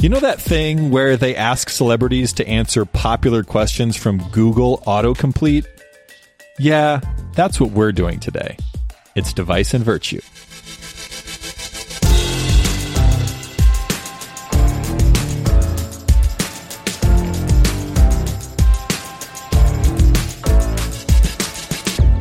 You know that thing where they ask celebrities to answer popular questions from Google autocomplete? Yeah, that's what we're doing today. It's Device and Virtue.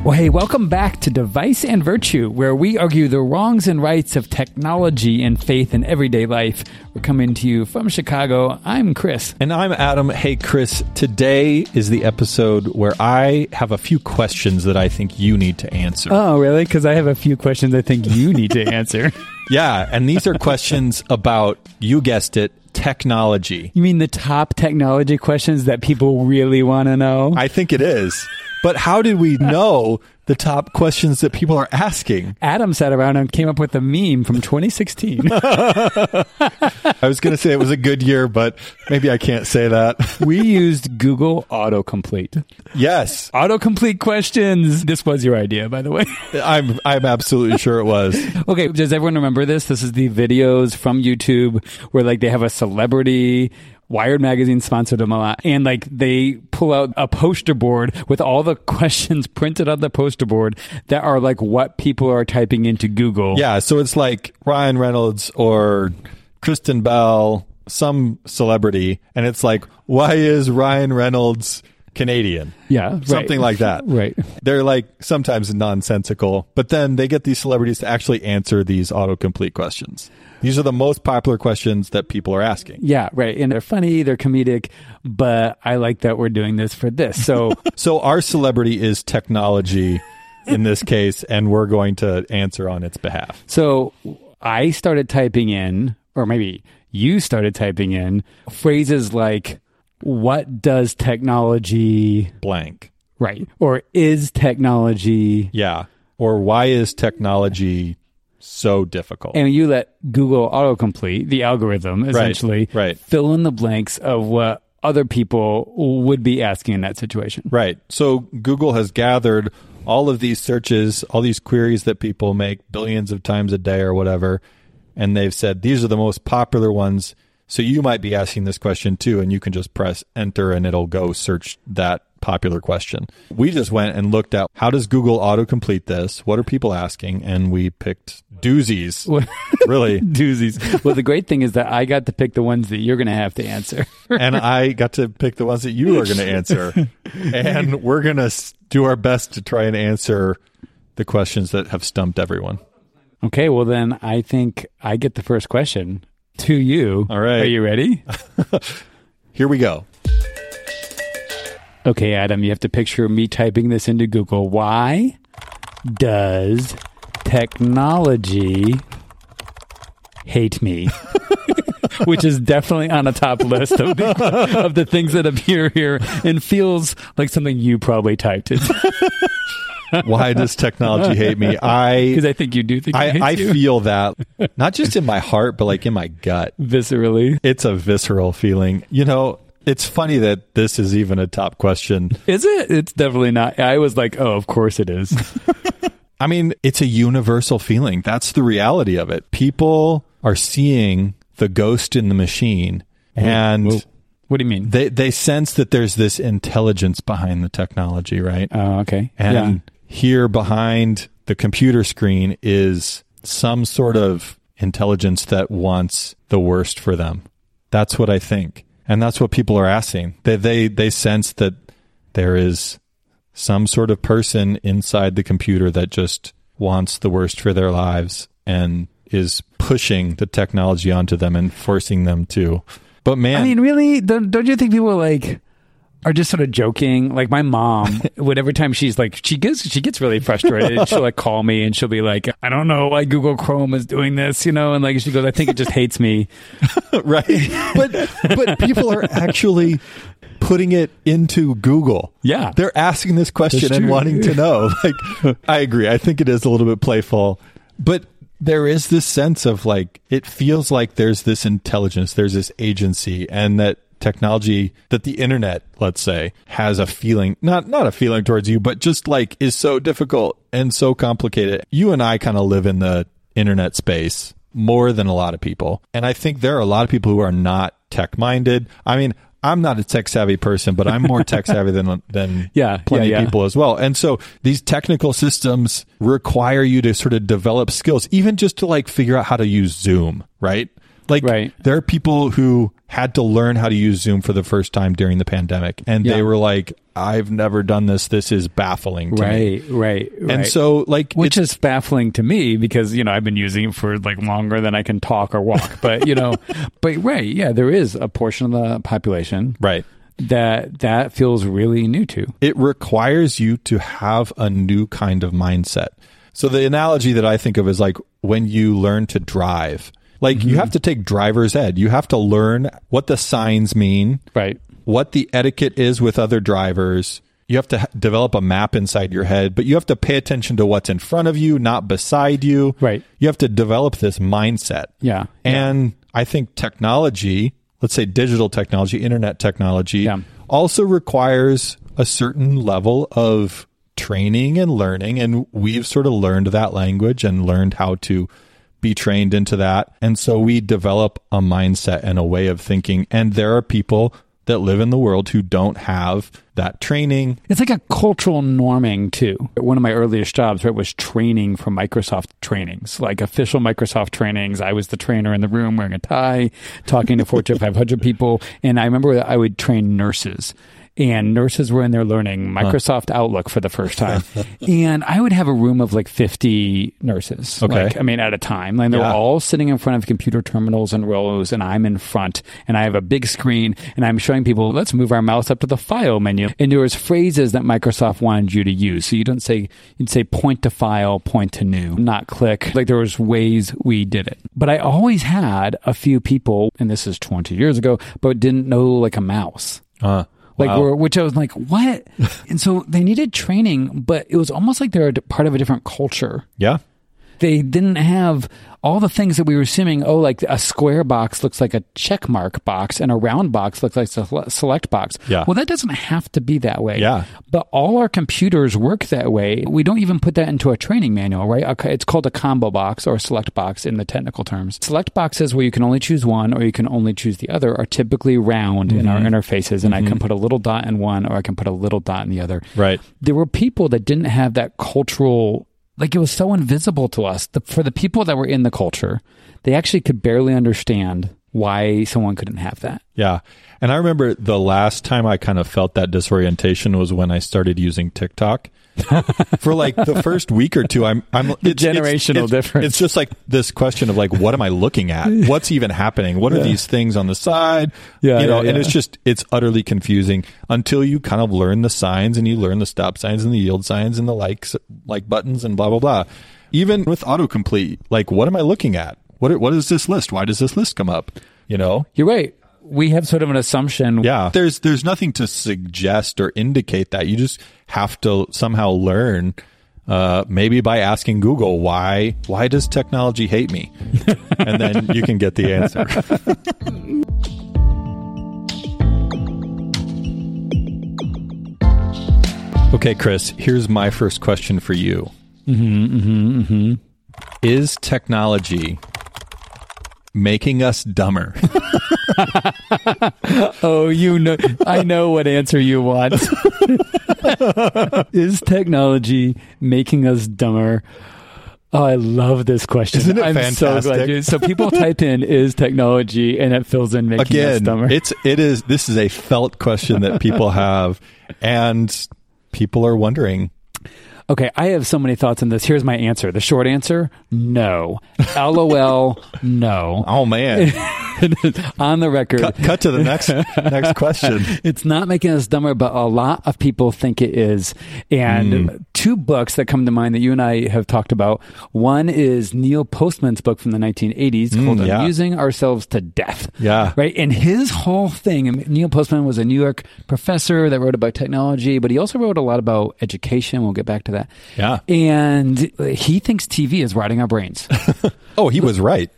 Well, hey, welcome back to Device and Virtue, where we argue the wrongs and rights of technology and faith in everyday life. We're coming to you from Chicago. I'm Chris. And I'm Adam. Hey, Chris, today is the episode where I have a few questions that I think you need to answer. Oh, really? Because I have a few questions I think you need to answer. yeah, and these are questions about, you guessed it, technology. You mean the top technology questions that people really want to know? I think it is. But how did we know the top questions that people are asking? Adam sat around and came up with a meme from 2016. I was going to say it was a good year, but maybe I can't say that. we used Google autocomplete. Yes. Autocomplete questions. This was your idea, by the way. I'm I'm absolutely sure it was. okay, does everyone remember this? This is the videos from YouTube where like they have a celebrity Wired magazine sponsored them a lot, and like they pull out a poster board with all the questions printed on the poster board that are like what people are typing into Google. Yeah, so it's like Ryan Reynolds or Kristen Bell, some celebrity, and it's like, why is Ryan Reynolds Canadian? Yeah, something right. like that. Right. They're like sometimes nonsensical, but then they get these celebrities to actually answer these autocomplete questions. These are the most popular questions that people are asking. Yeah, right. And they're funny, they're comedic, but I like that we're doing this for this. So So our celebrity is technology in this case and we're going to answer on its behalf. So I started typing in or maybe you started typing in phrases like what does technology blank. Right. Or is technology Yeah. Or why is technology so difficult. And you let Google autocomplete, the algorithm, essentially, right, right. fill in the blanks of what other people would be asking in that situation. Right. So Google has gathered all of these searches, all these queries that people make billions of times a day or whatever, and they've said these are the most popular ones. So you might be asking this question too, and you can just press enter and it'll go search that popular question. We just went and looked at how does Google autocomplete this? What are people asking? And we picked doozies. really? doozies. Well, the great thing is that I got to pick the ones that you're going to have to answer. and I got to pick the ones that you are going to answer. and we're going to do our best to try and answer the questions that have stumped everyone. Okay, well, then I think I get the first question to you. All right. Are you ready? Here we go. Okay, Adam, you have to picture me typing this into Google. Why does technology hate me? Which is definitely on a top list of the, of the things that appear here and feels like something you probably typed. Why does technology hate me? I because I think you do think I, I feel that not just in my heart, but like in my gut. viscerally. It's a visceral feeling. You know, it's funny that this is even a top question. Is it? It's definitely not. I was like, oh, of course it is. I mean, it's a universal feeling. That's the reality of it. People are seeing the ghost in the machine and Whoa. What do you mean? they they sense that there's this intelligence behind the technology, right? Oh, okay. And yeah. Here behind the computer screen is some sort of intelligence that wants the worst for them. That's what I think. And that's what people are asking. They they they sense that there is some sort of person inside the computer that just wants the worst for their lives and is pushing the technology onto them and forcing them to. But man, I mean, really? Don't, don't you think people like, are just sort of joking. Like my mom would every time she's like she gets she gets really frustrated. she'll like call me and she'll be like, I don't know why Google Chrome is doing this, you know, and like she goes, I think it just hates me. right. But but people are actually putting it into Google. Yeah. They're asking this question and wanting to know. Like I agree. I think it is a little bit playful. But there is this sense of like it feels like there's this intelligence, there's this agency and that technology that the internet, let's say, has a feeling not not a feeling towards you, but just like is so difficult and so complicated. You and I kind of live in the internet space more than a lot of people. And I think there are a lot of people who are not tech minded. I mean, I'm not a tech savvy person, but I'm more tech savvy than than Yeah, plenty yeah, of yeah. people as well. And so these technical systems require you to sort of develop skills, even just to like figure out how to use Zoom, right? Like Right. there are people who had to learn how to use Zoom for the first time during the pandemic, and Yeah. they were like, "I've never done this. This is baffling to me." Right, right, right. And so, like, which it's- is baffling to me because you know I've been using it for like longer than I can talk or walk. But you know, but right, yeah, there is a portion of the population right. that that feels really new to. it requires you to have a new kind of mindset. So the analogy that I think of is like when you learn to drive. Like you mm-hmm. have to take driver's ed. You have to learn what the signs mean, Right. what the etiquette is with other drivers. You have to develop a map inside your head, but you have to pay attention to what's in front of you, not beside you. Right. You have to develop this mindset. Yeah. And I think technology, let's say digital technology, internet technology, Yeah. also requires a certain level of training and learning. And we've sort of learned that language and learned how to be trained into that. And so we develop a mindset and a way of thinking. And there are people that live in the world who don't have that training. It's like a cultural norming too. One of my earliest jobs, right, was training for Microsoft trainings, like official Microsoft trainings. I was the trainer in the room wearing a tie, talking to Fortune 500 people. And I remember that I would train nurses. And nurses were in there learning Microsoft Outlook for the first time. and I would have a room of like 50 nurses. Okay. Like, I mean, at a time. And they Yeah. were all sitting in front of computer terminals and rows, and I'm in front, and I have a big screen, and I'm showing people, let's move our mouse up to the file menu. And there was phrases that Microsoft wanted you to use. So you don't say, you'd say point to file, point to new, not click. Like there was ways we did it. But I always had a few people, and this is 20 years ago, but didn't know like a mouse. Uh, Like, wow. were, which I was like, what? and so they needed training, but it was almost like they're a part of a different culture yeah. They didn't have all the things that we were assuming. Oh, like a square box looks like a check mark box, and a round box looks like a select box. Yeah. Well, that doesn't have to be that way. Yeah. But all our computers work that way. We don't even put that into a training manual, right? Okay, It's called a combo box or a select box in the technical terms. Select boxes where you can only choose one or you can only choose the other are typically round in our mm-hmm. interfaces, and I can mm-hmm. put a little dot in one or I can put a little dot in the other Right. there were people that didn't have that cultural like it was so invisible to us the, for the people that were in the culture they actually could barely understand why someone couldn't have that Yeah. And I remember the last time I kind of felt that disorientation was when I started using TikTok. For like the first week or two, I'm I'm The it's- it's- generational it's- difference. It's just like this question of like, what am I looking at? What's even happening? What are these things on the side? Yeah, you know, yeah, and yeah. it's just it's utterly confusing until you kind of learn the signs and you learn the stop signs and the yield signs and the likes like buttons and blah blah blah. Even with autocomplete, like what am I looking at? What what is this list? Why does this list come up? You know, you're right we have sort of an assumption yeah. There's there's nothing to suggest or indicate that. You just have to somehow learn uh, maybe by asking Google why why does technology hate me? and then you can get the answer. okay, Chris, here's my first question for you. Mm-hmm. Is technology making us dumber? oh you know i know what answer you want is technology making us dumber Oh, I love this question. Isn't it I'm so fantastic? glad you. So people type in "is technology" and it fills in making us dumber. it's it is this is a felt question that people have and people are wondering Okay, I have so many thoughts on this. Here's my answer. The short answer: no. LOL, no. oh man on the record. Cut, cut to the next next question. It's not making us dumber, but a lot of people think it is. And Mm. two books that come to mind that you and I have talked about. One is Neil Postman's book from the 1980s called Mm, yeah. Amusing Ourselves to Death. Yeah. Right. And his whole thing, Neil Postman was a New York professor that wrote about technology, but he also wrote a lot about education. We'll get back to that. Yeah. And he thinks TV is rotting our brains. Oh, he was right.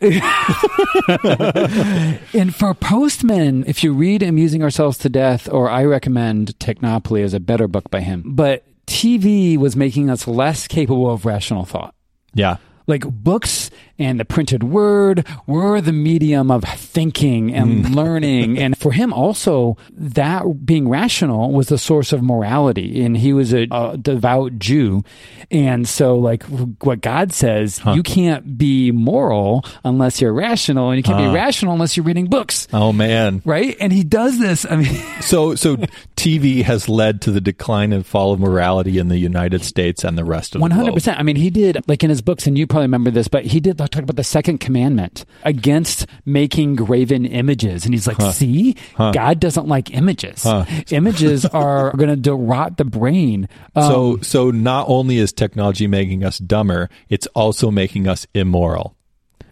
And for Postman, if you read Amusing Ourselves to Death, or I recommend Technopoly as a better book by him, but TV was making us less capable of rational thought. Yeah. Like books and the printed word were the medium of thinking and mm. learning. And for him also, that being rational was the source of morality. And he was a, a devout Jew. And so like what God says, you can't be moral unless you're rational and you can't be rational unless you're reading books. Oh man. Right? And he does this. I mean, So so TV has led to the decline and fall of morality in the United States and the rest of One the 100%. I mean, he did like in his books, and you probably remember this, but he did talk about the second commandment against making graven images, and he's like, "See, God doesn't like images. Images are going to rot the brain." Um, So so not only is technology making us dumber, it's also making us immoral.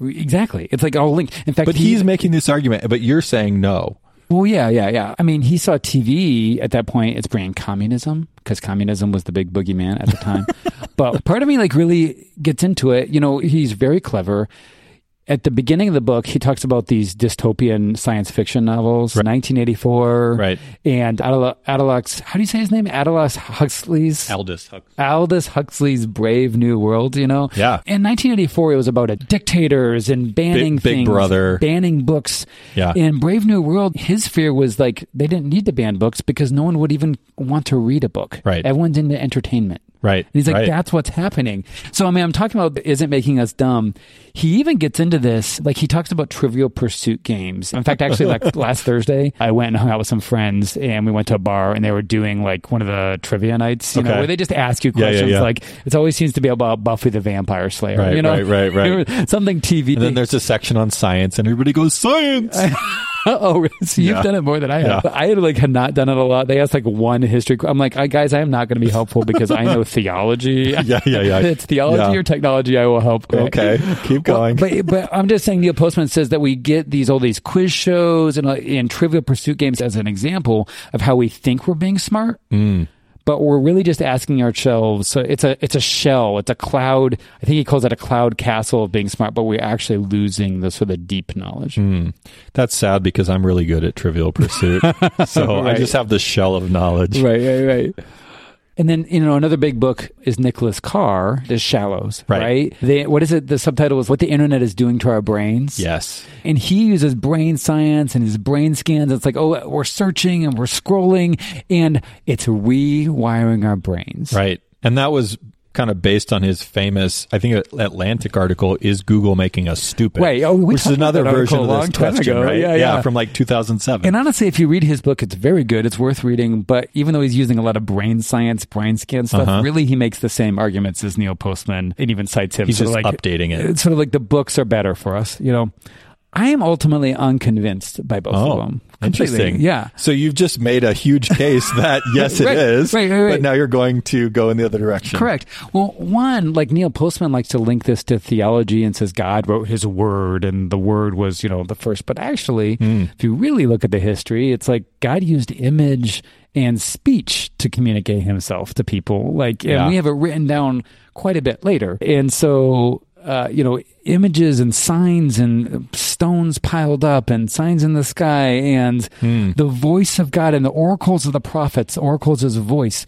exactly, it's like all linked. In fact, But he- he's making this argument, but you're saying no. Well, yeah, yeah, yeah. I mean, he saw TV at that point. It's bringing communism because communism was the big boogeyman at the time. but part of me like really gets into it. You know, he's very clever. At the beginning of the book, he talks about these dystopian science fiction novels, 1984, Right. And Adelux, how do you say his name? Adelus Huxley's Aldous Aldous Huxley's Brave New World, you know? Yeah. In 1984, it was about a dictators and banning Big- Big things, Brother. banning books. Yeah. In Brave New World, his fear was like they didn't need to ban books because no one would even want to read a book. Right. Everyone's into entertainment. Right. And he's like, right. that's what's happening. So, I mean, I'm talking about isn't making us dumb. He even gets into this, like, he talks about trivial pursuit games. In fact, actually, like last Thursday, I went and hung out with some friends and we went to a bar and they were doing like one of the trivia nights, you know, where they just ask you Yeah, yeah, questions. yeah. Like, it always seems to be about Buffy the Vampire Slayer, Right, you know? right, right, right. Something TV. And then there's a section on science, and everybody goes science. oh, so you've Yeah. done it more than I have. Yeah. I had like had not done it a lot. They asked like one history. I'm like, I, guys, I am not going to be helpful because I know theology. Yeah, yeah, yeah. it's theology Yeah. or technology. I will help. Okay, keep Well, going. but but I'm just saying Neil Postman says that we get these all these quiz shows and uh, and Trivial Pursuit games as an example of how we think we're being smart. Mm. But we're really just asking ourselves. So it's a it's a shell. It's a cloud. I think he calls it a cloud castle of being smart. But we're actually losing the sort of deep knowledge. Mm. That's sad because I'm really good at Trivial Pursuit, so I just have the shell of knowledge. Right, right, right. And then you know another big book is Nicholas Carr, The Shallows. Right. Right. They, what is it? The subtitle is "What the Internet is Doing to Our Brains." Yes. and he uses brain science and his brain scans. It's like, oh, we're searching and we're scrolling, and it's rewiring our brains. Right. And that was kind of based on his famous, I think, Atlantic article, "Is Google making us stupid?" Right. Oh, we which is another version of this long time question, ago. right? Yeah, yeah. from like 2007. And honestly, if you read his book, it's very good. It's worth reading. But even though he's using a lot of brain science, brain scan stuff, Uh-huh. really he makes the same arguments as Neil Postman and even cites him. He's just like, updating it. It's sort of like the books are better for us, you know. I am ultimately unconvinced by both of Oh, them. Completely. interesting. Yeah. So you've just made a huge case that yes, it Right, is. right, right, right. But now you're going to go in the other direction. Correct. Well, one, like Neil Postman likes to link this to theology and says God wrote his word and the word was, you know, the first. But actually, Hmm. if you really look at the history, it's like God used image and speech to communicate himself to people. Like, and Yeah. we have it written down quite a bit later. And so, uh, you know, images and signs and stones piled up and signs in the sky and Hmm. the voice of God and the oracles of the prophets, oracles as a voice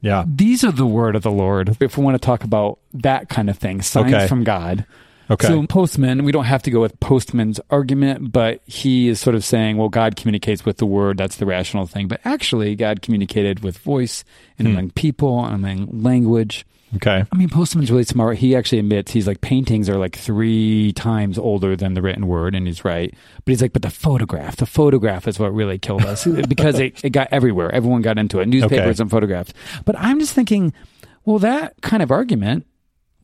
Yeah. these are the word of the Lord. If we want to talk about that kind of thing, signs Okay. from God. Okay. So Postman, we don't have to go with Postman's argument, but he is sort of saying, well, God communicates with the word. That's the rational thing. But actually, God communicated with voice and among people and among language. Okay. I mean, Postman's really smart. He actually admits he's like paintings are like three times older than the written word, and he's right. But he's like, but the photograph, the photograph is what really killed us because it, it got everywhere. Everyone got into it, newspapers Okay. and photographs. But I'm just thinking, well, that kind of argument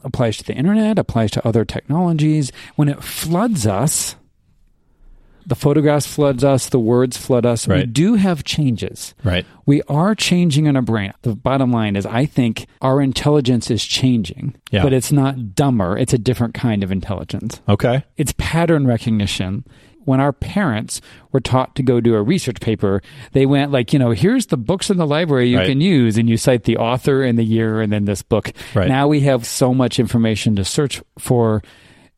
applies to the internet, applies to other technologies. When it floods us, The photographs floods us, the words flood us. We do have changes. Right. We are changing in our brain. The bottom line is, I think our intelligence is changing, Yeah. but it's not dumber. It's a different kind of intelligence. Okay. It's pattern recognition. When our parents were taught to go do a research paper, they went like, you know, here's the books in the library you Right. can use, and you cite the author and the year and then this book. Right. Now we have so much information to search for.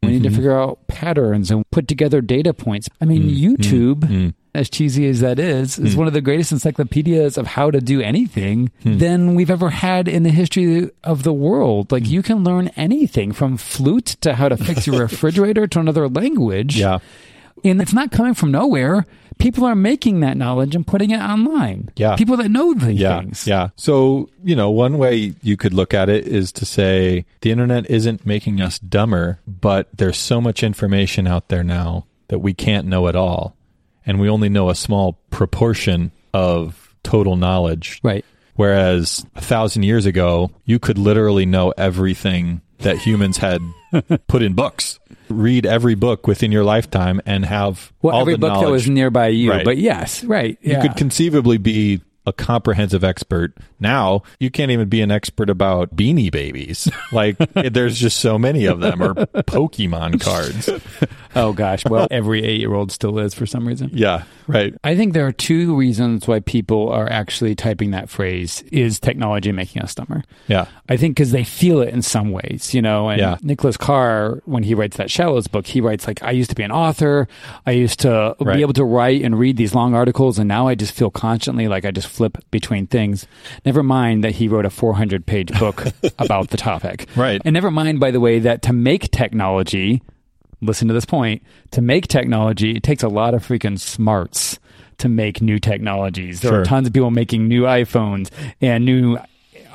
We need to Mm-hmm. figure out patterns and put together data points. I mean, Mm-hmm. YouTube, as cheesy as that is, Mm. is one of the greatest encyclopedias of how to do anything Hmm. than we've ever had in the history of the world. Like you can learn anything from flute to how to fix your refrigerator to another language. Yeah. And it's not coming from nowhere. People are making that knowledge and putting it online. Yeah. People that know these Yeah. things. Yeah. So, you know, one way you could look at it is to say the internet isn't making us dumber, but there's so much information out there now that we can't know it all. And we only know a small proportion of total knowledge. Right. Whereas a thousand years ago, you could literally know everything that humans had put in books. Read every book within your lifetime and have Well, all every the book that knowledge. was nearby you. Right. But yes, right. You could conceivably be a comprehensive expert. Now, you can't even be an expert about beanie babies. Like, there's just so many of them, or Pokemon cards. oh, gosh. Well, every eight year old still is for some reason. Yeah, right. I think there are two reasons why people are actually typing that phrase is technology making us dumber. Yeah, I think because they feel it in some ways, you know. And Yeah. Nicholas Carr, when he writes that Shallows book, he writes like, "I used to be an author. I used to Right. be able to write and read these long articles, and now I just feel constantly like I just flip between things." Never mind that he wrote a 400 page book about the topic, Right. And never mind, by the way, that to make technology, listen to this point, to make technology, it takes a lot of freaking smarts to make new technologies. There Sure. are tons of people making new iPhones and new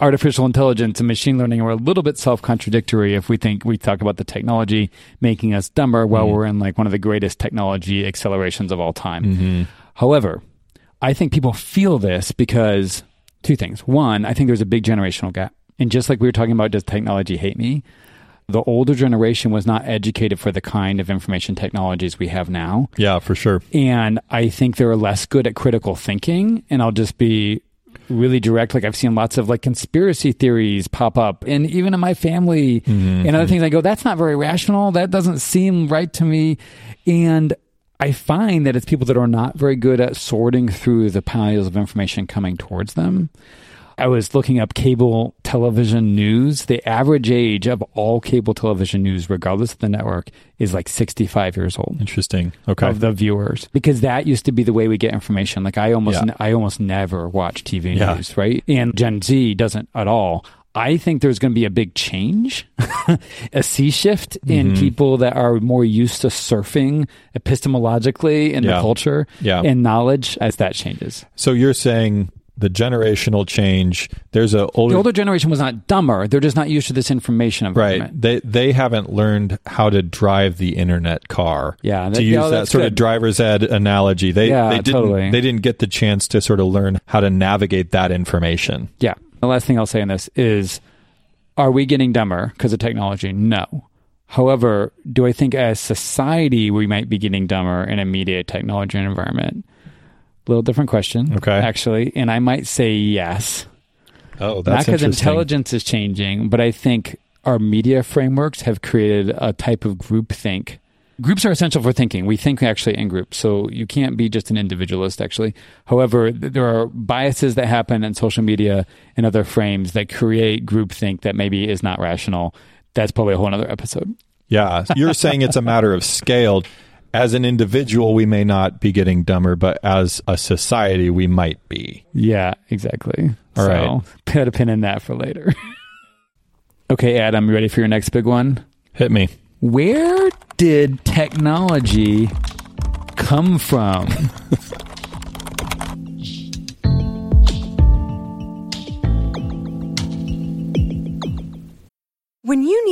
artificial intelligence and machine learning are a little bit self-contradictory if we think we talk about the technology making us dumber while mm-hmm. we're in like one of the greatest technology accelerations of all time. Mm-hmm. However, I think people feel this because two things. One, I think there's a big generational gap. And just like we were talking about, does technology hate me? The older generation was not educated for the kind of information technologies we have now. yeah, for sure. And I think they're less good at critical thinking. And I'll just be really direct. Like I've seen lots of like conspiracy theories pop up and even in my family mm-hmm. and other mm-hmm. things, I go, that's not very rational. That doesn't seem right to me. And I find that it's people that are not very good at sorting through the piles of information coming towards them. I was looking up cable television news. The average age of all cable television news, regardless of the network, is like 65 years old Interesting. Okay. of the viewers because that used to be the way we get information. Like I almost, Yeah. I almost never watch TV Yeah. news, right? And Gen Z doesn't at all. I think there's going to be a big change, a sea shift in Mm-hmm. people that are more used to surfing epistemologically in Yeah. the culture Yeah. and knowledge as that changes. so you're saying the generational change, there's a older, The older generation was not dumber; they're just not used to this information environment. Right. They they haven't learned how to drive the internet car. Yeah, that- to use yeah, that sort good. of driver's ed analogy. They Yeah, they didn't totally. they didn't get the chance to sort of learn how to navigate that information. Yeah. The last thing I'll say on this is are we getting dumber because of technology? No. However, do I think as society we might be getting dumber in a media technology environment? A little different question. Okay. Actually. And I might say yes. Oh, that's interesting. Not because intelligence is changing, but I think our media frameworks have created a type of groupthink. Groups are essential for thinking. We think actually in groups, so you can't be just an individualist. Actually, however, there are biases that happen in social media and other frames that create groupthink that maybe is not rational. That's probably a whole other episode. Yeah, you're saying it's a matter of scale. As an individual, we may not be getting dumber, but as a society, we might be. Yeah, exactly. All so right. put a pin in that for later. okay, Adam, you ready for your next big one? Hit me. Where did technology come from?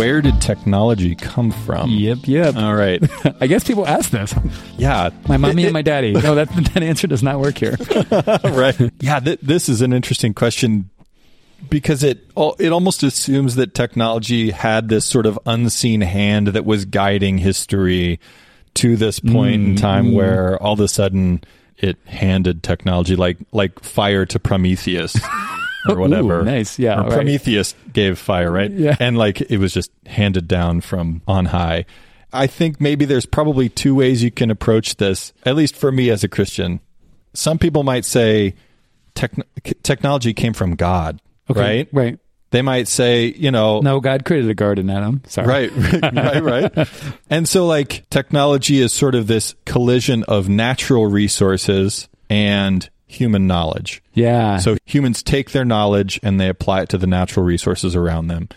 Where did technology come from? Yep, yep. All right. I guess people ask this. Yeah. My mommy and my daddy. No, that that answer does not work here. right. Yeah, th- this is an interesting question because it it almost assumes that technology had this sort of unseen hand that was guiding history to this point in time mm-hmm. where all of a sudden it handed technology like like fire to Prometheus or whatever. Ooh, nice. Yeah, right. Prometheus gave fire, right? Yeah. And like it was just handed down from on high. I think maybe there's probably two ways you can approach this, at least for me as a Christian. Some people might say techn- technology came from God, right? Right. They might say, you know, No, God created a garden, Adam. Sorry. Right, right, right. And so, like, technology is sort of this collision of natural resources and human knowledge. Yeah. So humans take their knowledge and they apply it to the natural resources around them.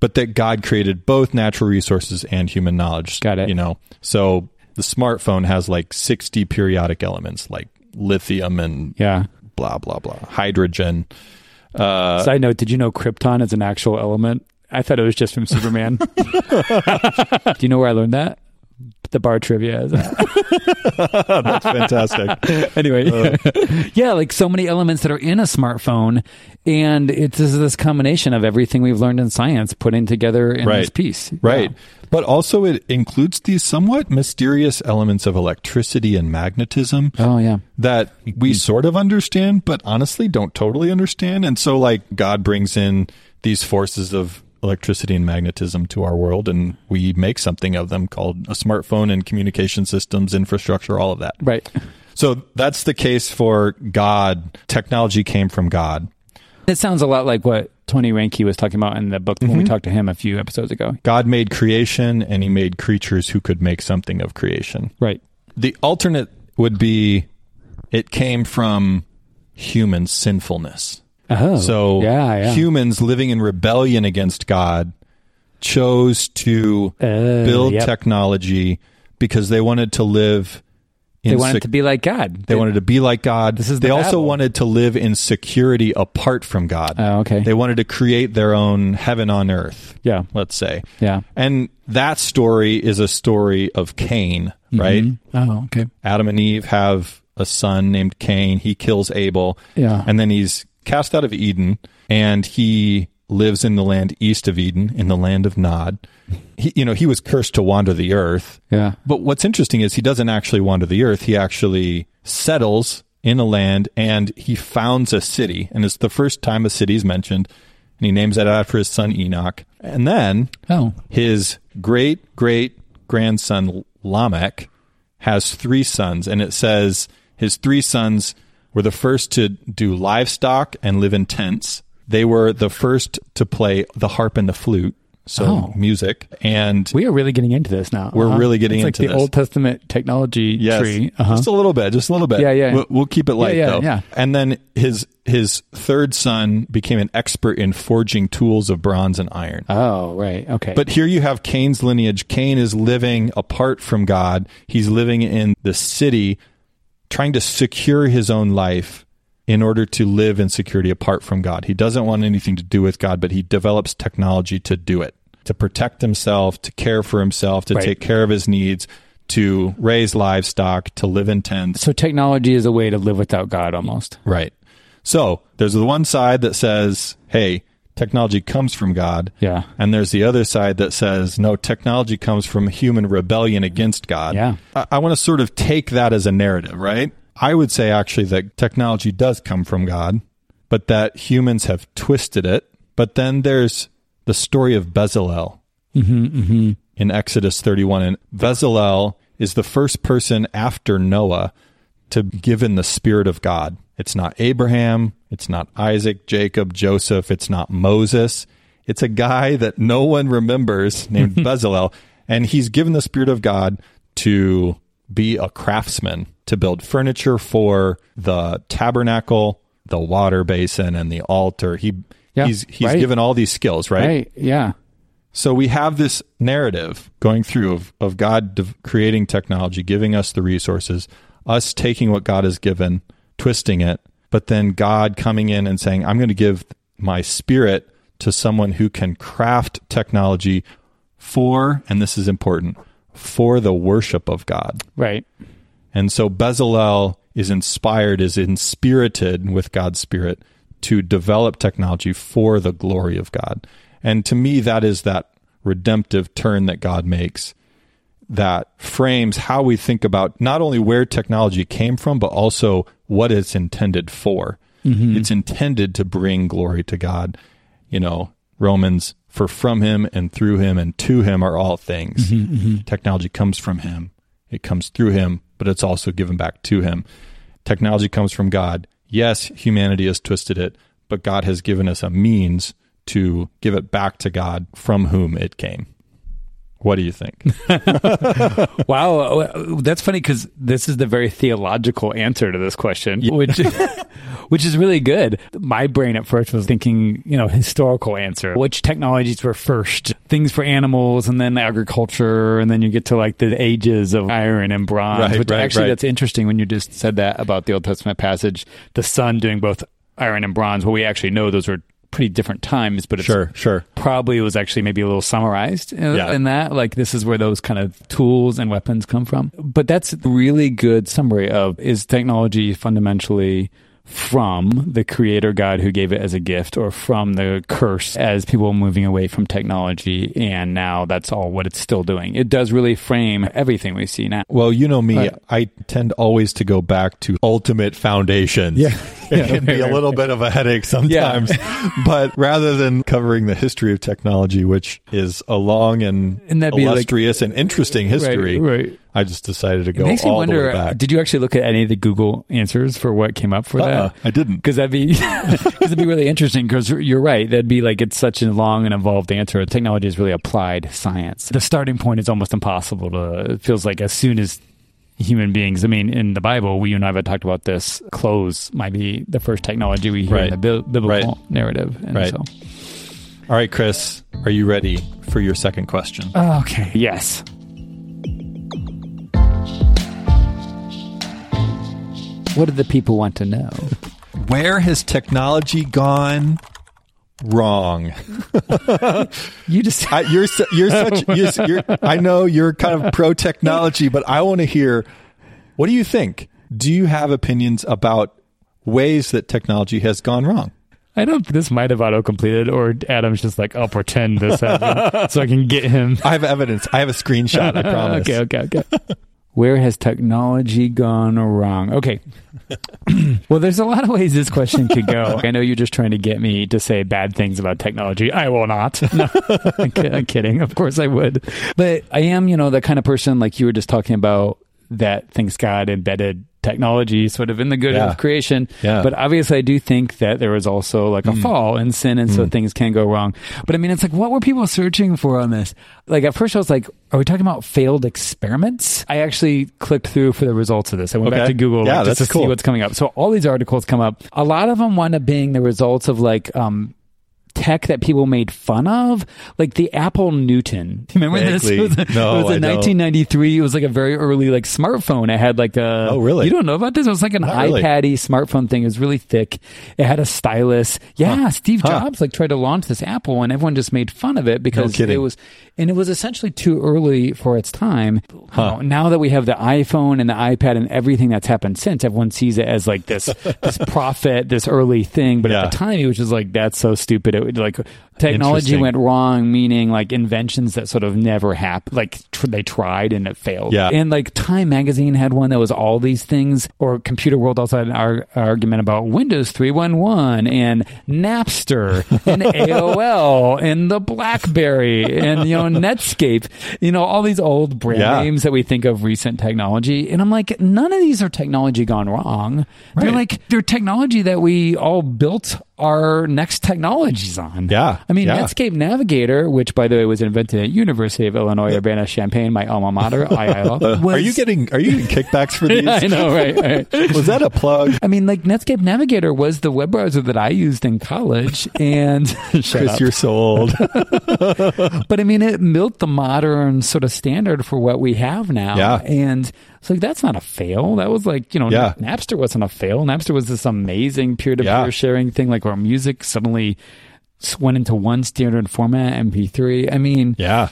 But that God created both natural resources and human knowledge. Got it. You know, so the smartphone has like 60 periodic elements like lithium and yeah. blah, blah, blah, hydrogen. Uh, Side note: Did you know krypton is an actual element? I thought it was just from Superman. Do you know where I learned that? The bar trivia. Is That's fantastic. anyway, uh. yeah, like so many elements that are in a smartphone, and it's this, this combination of everything we've learned in science putting together in this piece. Right. Yeah. But also, it includes these somewhat mysterious elements of electricity and magnetism Oh yeah. that we mm. sort of understand, but honestly don't totally understand. And so, like, God brings in these forces of electricity and magnetism to our world, and we make something of them called a smartphone and communication systems, infrastructure, all of that. Right. So, that's the case for God. Technology came from God. It sounds a lot like what Tony Reinke was talking about in the book when we mm-hmm. talked to him a few episodes ago. God made creation, and he made creatures who could make something of creation. Right. The alternate would be it came from human sinfulness. Oh. So yeah, yeah. humans living in rebellion against God chose to Uh, build yep. technology because they wanted to live in They wanted sec- to be like God. they wanted to be like God. This is they the also wanted to live in security apart from God. Oh, okay. They wanted to create their own heaven on earth. Yeah. Let's say. Yeah. And that story is a story of Cain, right? Oh, okay. Adam and Eve have a son named Cain. He kills Abel. Yeah. And then he's cast out of Eden and he lives in the land east of Eden, in the land of Nod. He, you know, he was cursed to wander the earth. Yeah. But what's interesting is he doesn't actually wander the earth. He actually settles in a land and he founds a city. And it's the first time a city is mentioned. And he names it after his son Enoch. And then Oh. his great great grandson Lamech has three sons, and it says his three sons were the first to do livestock and live in tents. They were the first to play the harp and the flute, so Oh. music. And We are really getting into this now. We're Uh-huh. really getting it's into like the this. Old Testament technology yes, tree. Uh-huh. just a little bit, just a little bit. Yeah, yeah. We'll, we'll keep it light yeah, though. yeah. And then his his third son became an expert in forging tools of bronze and iron. Oh, right. Okay. But here you have Cain's lineage. Cain is living apart from God. He's living in the city, trying to secure his own life in order to live in security apart from God. He doesn't want anything to do with God, but he develops technology to do it, to protect himself, to care for himself, to Right. take care of his needs, to raise livestock, to live in tents. so technology is a way to live without God almost. Right. So there's the one side that says, hey, technology comes from God. Yeah. And there's the other side that says, no, technology comes from human rebellion against God. Yeah. I, I want to sort of take that as a narrative, right? I would say actually that technology does come from God, but that humans have twisted it. But then there's the story of Bezalel mm-hmm, mm-hmm. in Exodus 31. And Bezalel is the first person after Noah to give in the spirit of God. It's not Abraham. It's not Isaac, Jacob, Joseph. It's not Moses. It's a guy that no one remembers named Bezalel. And he's given the Spirit of God to be a craftsman, to build furniture for the tabernacle, the water basin, and the altar. He Yeah, he's he's right. given all these skills, right? Right. Yeah. So we have this narrative going through of, of God creating technology, giving us the resources, us taking what God has given, twisting it, but then God coming in and saying, I'm going to give my spirit to someone who can craft technology for, and this is important, for the worship of God. Right. And so Bezalel is inspired, is inspirited with God's Spirit to develop technology for the glory of God. And to me, that is that redemptive turn that God makes that frames how we think about not only where technology came from, but also what it's intended for. Mm-hmm. It's intended to bring glory to God. You know, Romans, for from him and through him and to him are all things. Mm-hmm, mm-hmm. Technology comes from him, it comes through him, but it's also given back to him. Technology comes from God. Yes, humanity has twisted it, but God has given us a means to give it back to God from whom it came. What do you think? Wow, uh, that's funny because this is the very theological answer to this question, which which is really good. My brain at first was thinking, you know, historical answer. Which technologies were first? Things for animals, and then agriculture, and then you get to like the ages of iron and bronze. Right, which right, actually, right. that's interesting when you just said that about the Old Testament passage, the sun doing both iron and bronze. Well, we actually know those were pretty different times, but it's sure, sure. probably was actually maybe a little summarized in, Yeah. in that. Like this is where those kind of tools and weapons come from. But that's a really good summary of is technology fundamentally from the creator God who gave it as a gift or from the curse as people moving away from technology and now that's all what it's still doing. It does really frame everything we see now. Well, you know me, Right. I tend always to go back to ultimate foundations. Yeah. It Yeah, can be right, a little bit of a headache sometimes. Yeah. but rather than covering the history of technology, which is a long and, And that'd be like- illustrious and interesting history, Right, right. I just decided to go It makes me all the way wonder. back. Did you actually look at any of the Google answers for what came up for Uh-uh, that? I didn't. Because that'd be because it'd be really interesting. Because you're right, that'd be like it's such a long and involved answer. Technology is really applied science. The starting point is almost impossible to. It feels like as soon as human beings. I mean, in the Bible, we you and I have talked about this. Clothes might be the first technology we hear Right. in the bi- biblical Right. narrative. And Right. So. All right, Chris, are you ready for your second question? Okay. Yes. What do the people want to know? Where has technology gone wrong? You just I, you're you're such you're, you're, I know you're kind of pro technology, but I want to hear what do you think? Do you have opinions about ways that technology has gone wrong? I don't. This might have auto completed, or Adam's just like, I'll pretend this happened so I can get him. I have evidence. I have a screenshot. I promise. okay, okay, okay. Where has technology gone wrong? Okay. well, there's a lot of ways this question could go. I know you're just trying to get me to say bad things about technology. I will not. No, I'm, I'm kidding. Of course I would. But I am, you know, the kind of person like you were just talking about that thinks God embedded technology sort of in the good Yeah. of creation. Yeah. But obviously, I do think that there was also like a fall and sin, and so things can go wrong. But I mean, it's like, what were people searching for on this? Like, at first, I was like, are we talking about failed experiments? I actually clicked through for the results of this. I went back to Google Yeah, like, just to that's cool. see what's coming up. So, all these articles come up. A lot of them wind up being the results of like, um, Tech that people made fun of, like the Apple Newton. You remember this? It was, a- No, it was don't. 1993. It was like a very early like smartphone. It had like a. Oh, really? You don't know about this? It was like an Not really. smartphone thing. It was really thick. It had a stylus. Yeah, Steve Huh. Jobs like tried to launch this Apple, and everyone just made fun of it because kidding. it was, and it was essentially too early for its time. Huh. Now- Now that we have the iPhone and the iPad and everything that's happened since, everyone sees it as like this this prophet, this early thing. But Yeah. at the time, it was just like that's so stupid. It, like technology went wrong, meaning like inventions that sort of never happened, like tr- they tried and it failed. Yeah. And like Time Magazine had one that was all these things, or Computer World also had an ar- argument about Windows 311 and Napster and AOL and the BlackBerry and, you know, Netscape, you know, all these old brand Yeah. names that we think of recent technology. And I'm like, none of these are technology gone wrong. They're like, they're technology that we all built our next technologies on. Yeah. I mean, Yeah. Netscape Navigator, which by the way was invented at University of Illinois Urbana-Champaign, my alma mater, IIL. are you getting are you getting kickbacks for these? I know, right, right. Was that a plug? I mean, like Netscape Navigator was the web browser that I used in college, and Chris, you're so old. but I mean, it built the modern sort of standard for what we have now. Yeah. and it's like that's not a fail. That was like you know, Yeah. Napster wasn't a fail. Napster was this amazing peer-to-peer Yeah. sharing thing, like where music suddenly went into one standard format, MP3. I mean, yeah.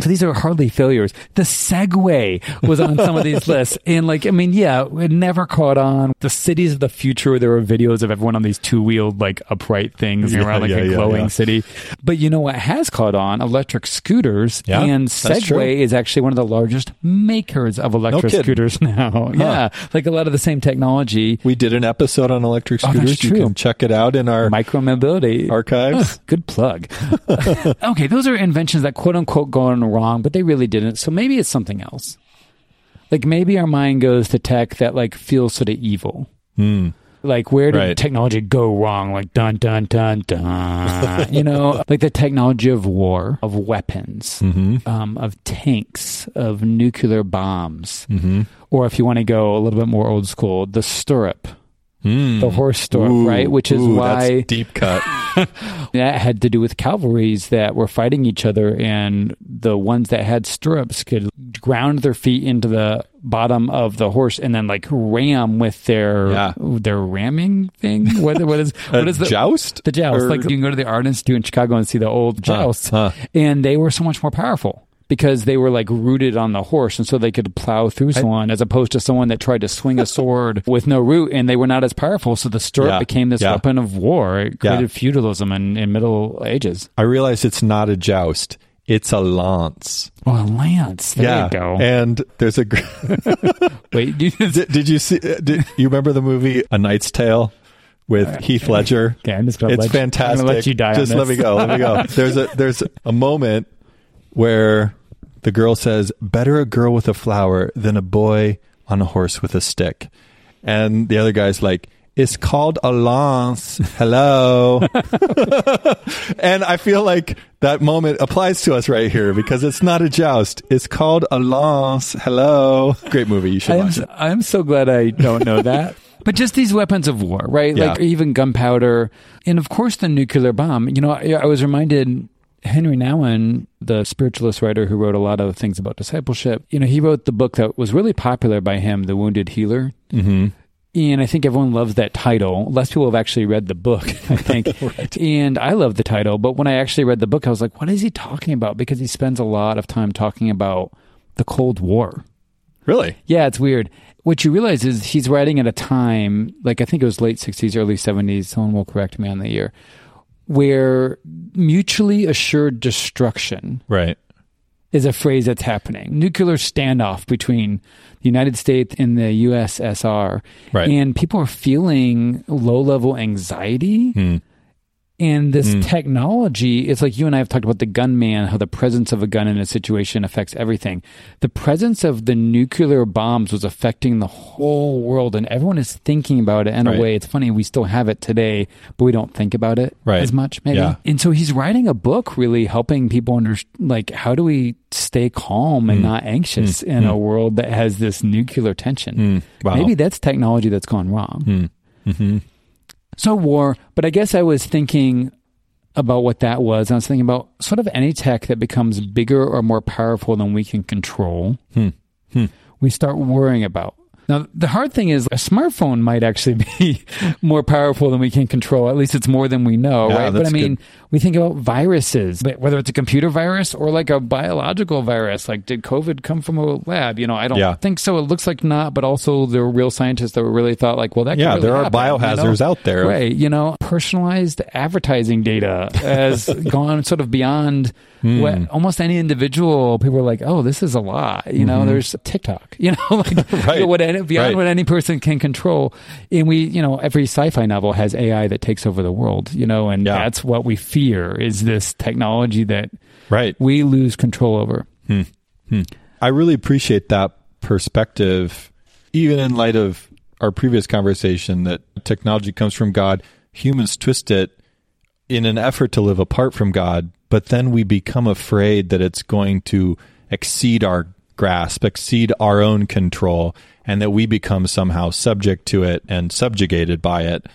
So these are hardly failures. The Segway was on some of these lists. And like, I mean, yeah, it never caught on. The cities of the future, there were videos of everyone on these two wheeled, like upright things Yeah, around like yeah, a yeah, glowing city. But you know what has caught on? Electric scooters. Yeah, and. Segway is actually one of the largest makers of electric kidding. scooters now. Yeah. Like a lot of the same technology. We did an episode on electric Oh, scooters. you true. can check it out in our Micromobility. archives. Good plug. okay, those are inventions that quote unquote wrong, but they really didn't. So maybe it's something else. Like maybe our mind goes to tech that like feels sort of evil. Hmm. Like where did Right. technology go wrong? Like dun dun dun dun. you know, like the technology of war, of weapons, mm-hmm. um, of tanks, of nuclear bombs, mm-hmm. or if you want to go a little bit more old school, the stirrup, Hmm. the horse stirrup, Ooh, right? Which is ooh, why that's deep cut. that had to do with cavalries that were fighting each other, and the ones that had stirrups could ground their feet into the bottom of the horse and then like ram with their Yeah. their ramming thing. What, what is what is the joust? The joust. Or- Like you can go to the Art Institute in Chicago and see the old jousts, huh. and they were so much more powerful. Because they were like rooted on the horse, and so they could plow through someone, as opposed to someone that tried to swing a sword with no root, and they were not as powerful. So the stirrup Yeah, became this yeah. weapon of war. It Yeah. created feudalism in, in Middle Ages. I realize it's not a joust. It's a lance. Oh, a lance. There yeah. you go. And there's a. gr- Wait, you, did, did you see? uh, Did you remember the movie A Knight's Tale with Heath Ledger? Okay, I'm just gonna it's let you- I'm fantastic. gonna let you die Just let me go. Let me go. There's a there's a moment where the girl says, "Better a girl with a flower than a boy on a horse with a stick," and the other guy's like. It's called a lance. Hello. and I feel like that moment applies to us right here because it's not a joust. It's called a lance. Hello. Great movie. You should I am, watch it. I'm so glad I don't know that. But just these weapons of war, right? Like even gunpowder, and of course the nuclear bomb. You know, I, I was reminded Henri Nouwen, the spiritualist writer who wrote a lot of things about discipleship. You know, he wrote the book that was really popular by him, The Wounded Healer. Mm-hmm. And I think everyone loves that title. Less people have actually read the book, I think. And I love the title. But when I actually read the book, I was like, what is he talking about? Because he spends a lot of time talking about the Cold War. Really? Yeah, it's weird. What you realize is he's writing at a time, like I think it was late 60s, early 70s, someone will correct me on the year, where mutually assured destruction Right. is a phrase that's happening. Nuclear standoff between the United States and the USSR. Right. And people are feeling low level anxiety. Hmm. And this technology, it's like you and I have talked about the gunman, how the presence of a gun in a situation affects everything. The presence of the nuclear bombs was affecting the whole world, and everyone is thinking about it in Right. a way. It's funny, we still have it today, but we don't think about it Right. as much, maybe. Yeah. And so he's writing a book really helping people understand, like, how do we stay calm Hmm. and not anxious in a world that has this nuclear tension? Hmm. Wow. Maybe that's technology that's gone wrong. Mm-hmm. So war, but I guess I was thinking about what that was. I was thinking about sort of any tech that becomes bigger or more powerful than we can control. Hmm. We start worrying about. Now, the hard thing is a smartphone might actually be more powerful than we can control. At least it's more than we know, Yeah, right? But I mean, good. We think about viruses, but whether it's a computer virus or like a biological virus, like did COVID come from a lab? You know, I don't Yeah. think so. It looks like not, but also there were real scientists that really thought like, well, that could Yeah, really there are happen, you know? biohazards out there. Right. You know, personalized advertising data has gone sort of beyond Hmm. what almost any individual people are like, oh, this is a lot. You know, there's TikTok, you know, like Mm-hmm. Right. what any, beyond Right. what any person can control. And we, you know, every sci-fi novel has AI that takes over the world, you know, and Yeah. that's what we fear is this technology that Right. we lose control over. Hmm. Hmm. I really appreciate that perspective, even in light of our previous conversation that technology comes from God. Humans twist it in an effort to live apart from God, but then we become afraid that it's going to exceed our grasp, exceed our own control, and that we become somehow subject to it and subjugated by it.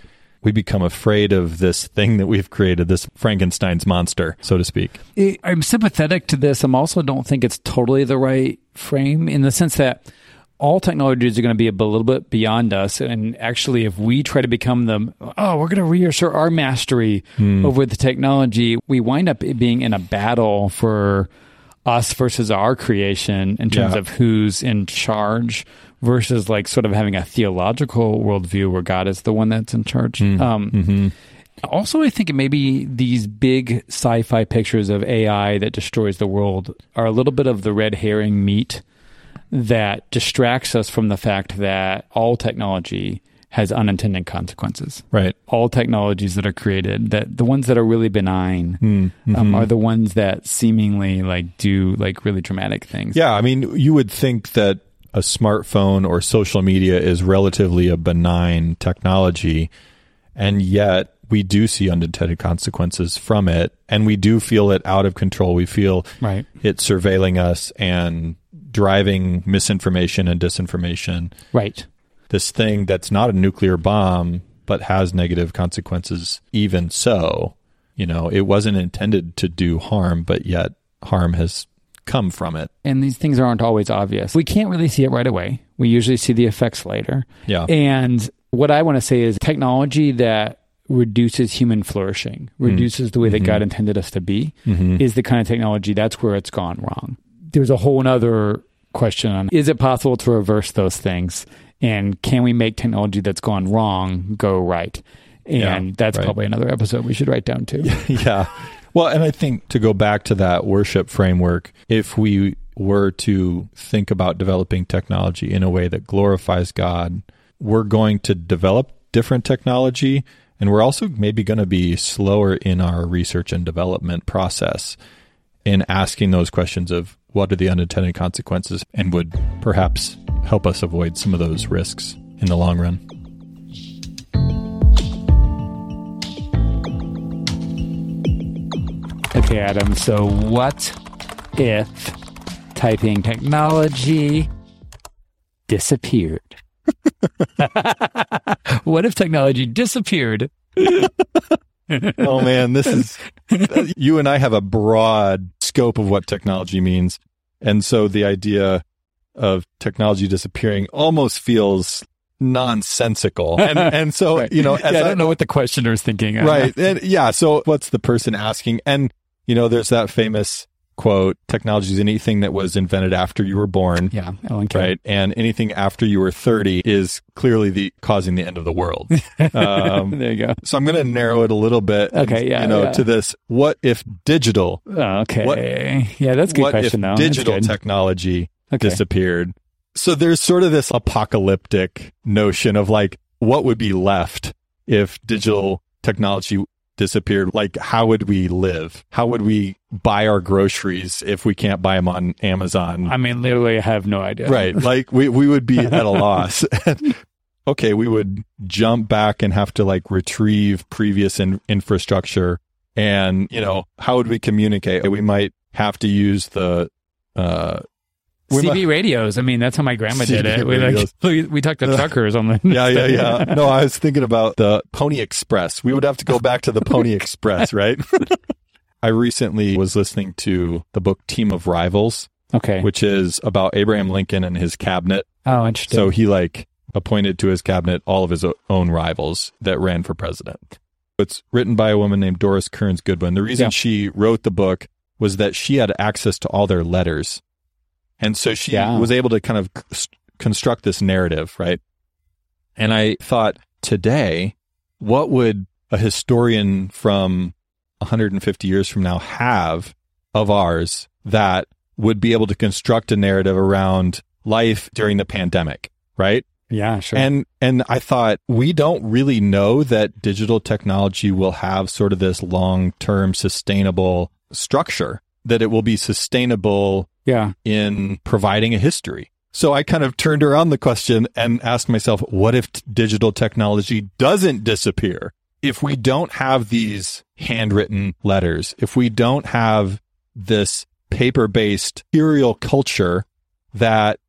We become afraid of this thing that we've created, this Frankenstein's monster, so to speak. I'm sympathetic to this. I'm also don't think it's totally the right frame in the sense that all technologies are going to be a little bit beyond us. And actually, if we try to become the, oh, we're going to reassert our mastery hmm. over the technology, we wind up being in a battle for us versus our creation in terms Yeah. of who's in charge versus like sort of having a theological worldview where God is the one that's in charge. Um, also, I think maybe these big sci fi pictures of AI that destroys the world are a little bit of the red herring meat that distracts us from the fact that all technology has unintended consequences. Right. All technologies that are created, that the ones that are really benign, um, are the ones that seemingly like do like really dramatic things. Yeah, I mean, you would think that a smartphone or social media is relatively a benign technology, and yet we do see unintended consequences from it, and we do feel it out of control. We feel Right. it surveilling us and driving misinformation and disinformation. Right. This thing that's not a nuclear bomb, but has negative consequences, even so. You know, it wasn't intended to do harm, but yet harm has come from it. and these things aren't always obvious. We can't really see it right away. We usually see the effects later. Yeah. And what I want to say is technology that reduces human flourishing, mm-hmm. reduces the way that God mm-hmm. intended us to be, mm-hmm. is the kind of technology that's where it's gone wrong. There's a whole other question on is it possible to reverse those things? And can we make technology that's gone wrong go right? And Yeah, that's right. probably another episode we should write down too. yeah. Well, and I think to go back to that worship framework, if we were to think about developing technology in a way that glorifies God, we're going to develop different technology and we're also maybe going to be slower in our research and development process in asking those questions of what are the unintended consequences and would perhaps help us avoid some of those risks in the long run. Okay, Adam. So, what if typing technology disappeared? what if technology disappeared? oh man, this is you and I have a broad scope of what technology means. And so the idea of technology disappearing almost feels nonsensical. And and so, you know, as yeah, I don't know what the questioner is thinking. right. And yeah, so what's the person asking? And you know, there's that famous quote, technology is anything that was invented after you were born. Yeah, Right. And anything after you were 30 is clearly the causing the end of the world. Um, There you go. so I'm going to narrow it a little bit. and, Okay, yeah, You know, yeah. to this, what if digital, Okay. yeah, that's a good what question, if though. Digital technology Okay. disappeared? So there's sort of this apocalyptic notion of like, what would be left if digital technology disappeared? Like, how would we live? How would we buy our groceries if we can't buy them on Amazon? I mean, literally, I have no idea. Right. Like we, we would be at a loss. okay. We would jump back and have to like retrieve previous in, infrastructure. And, you know, how would we communicate? We might have to use the, uh, CB radios. I mean, that's how my grandma did CB it. We like we, we talked to truckers on the yeah, yeah, yeah. No, I was thinking about the Pony Express. We would have to go back to the Pony Express, right? I recently was listening to the book Team of Rivals, Okay. which is about Abraham Lincoln and his cabinet Oh, interesting. So he like appointed to his cabinet all of his own rivals that ran for president. It's written by a woman named Doris Kearns Goodwin. The reason Yeah. she wrote the book was that she had access to all their letters. And so she Yeah. was able to kind of c- construct this narrative, right? And I thought today, what would a historian from 150 years from now have of ours that would be able to construct a narrative around life during the pandemic, right? yeah, sure. And and I thought we don't really know that digital technology will have sort of this long-term sustainable structure that it will be sustainable yeah. in providing a history. So I kind of turned around the question and asked myself, what if t- digital technology doesn't disappear? If we don't have these handwritten letters, if we don't have this paper based serial culture that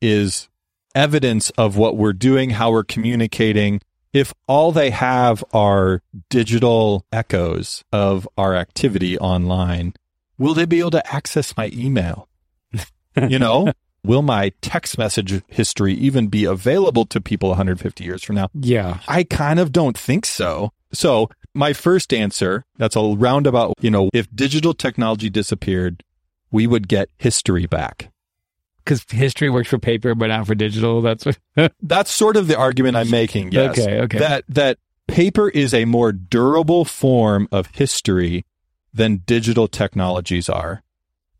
is evidence of what we're doing, how we're communicating, if all they have are digital echoes of our activity online, will they be able to access my email? You know, will my text message history even be available to people 150 years from now? Yeah. I kind of don't think so. So my first answer, that's a roundabout, you know, if digital technology disappeared, we would get history back. Because history works for paper, but not for digital. That's what. That's sort of the argument I'm making. Yes. Okay, okay. That that paper is a more durable form of history than digital technologies are.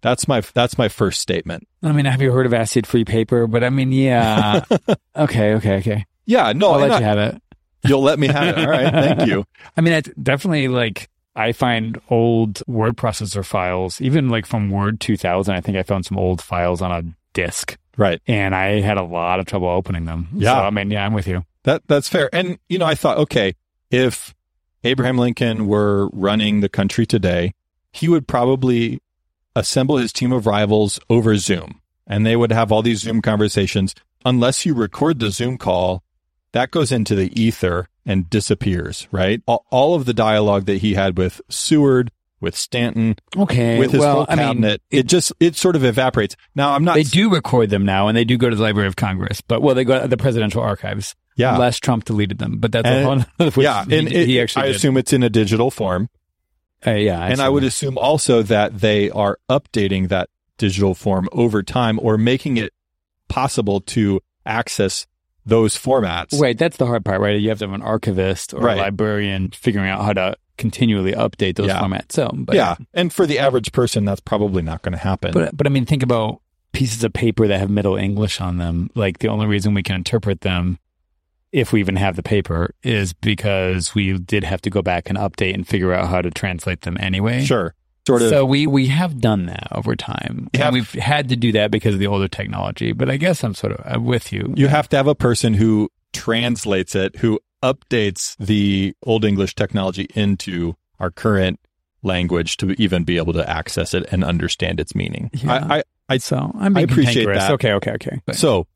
That's my that's my first statement. I mean, have you heard of acid free paper? But I mean, yeah. okay, okay, okay. Yeah, no, I'll let you have it. you'll let me have it. All right, thank you. I mean, it's definitely like I find old word processor files, even like from Word 2000. I think I found some old files on a disk, Right. and I had a lot of trouble opening them. Yeah. so, I mean, yeah, I'm with you. That that's fair. And you know, I thought, okay, if Abraham Lincoln were running the country today, he would probably assemble his team of rivals over Zoom, and they would have all these Zoom conversations. Unless you record the Zoom call, that goes into the ether and disappears. Right. All, all of the dialogue that he had with Seward, with Stanton, Okay, with his well, whole I mean, cabinet, it, just it sort of evaporates. Now, I'm not. They do record them now, and they do go to the Library of Congress. But well, they go to the presidential archives. Yeah. unless Trump deleted them. But that's a And- whole. Which yeah, he, and he it- actually. I did. assume it's in a digital form. Uh, yeah, and I would assume also that they are updating that digital form over time or making it possible to access those formats. Wait, that's the hard part, right? You have to have an archivist or Right. a librarian figuring out how to continually update those Yeah. formats. So, but, yeah. And for the average person, that's probably not going to happen. but but I mean, think about pieces of paper that have Middle English on them. Like the only reason we can interpret them, if we even have the paper, is because we did have to go back and update and figure out how to translate them anyway. sure. Sort of. So we we have done that over time, You have- we've had to do that because of the older technology. But I guess I'm sort of I'm with you. you have to have a person who translates it, who updates the Old English technology into our current language to even be able to access it and understand its meaning. Yeah. I, I, I so I'm I appreciate that. Okay, okay, okay. So,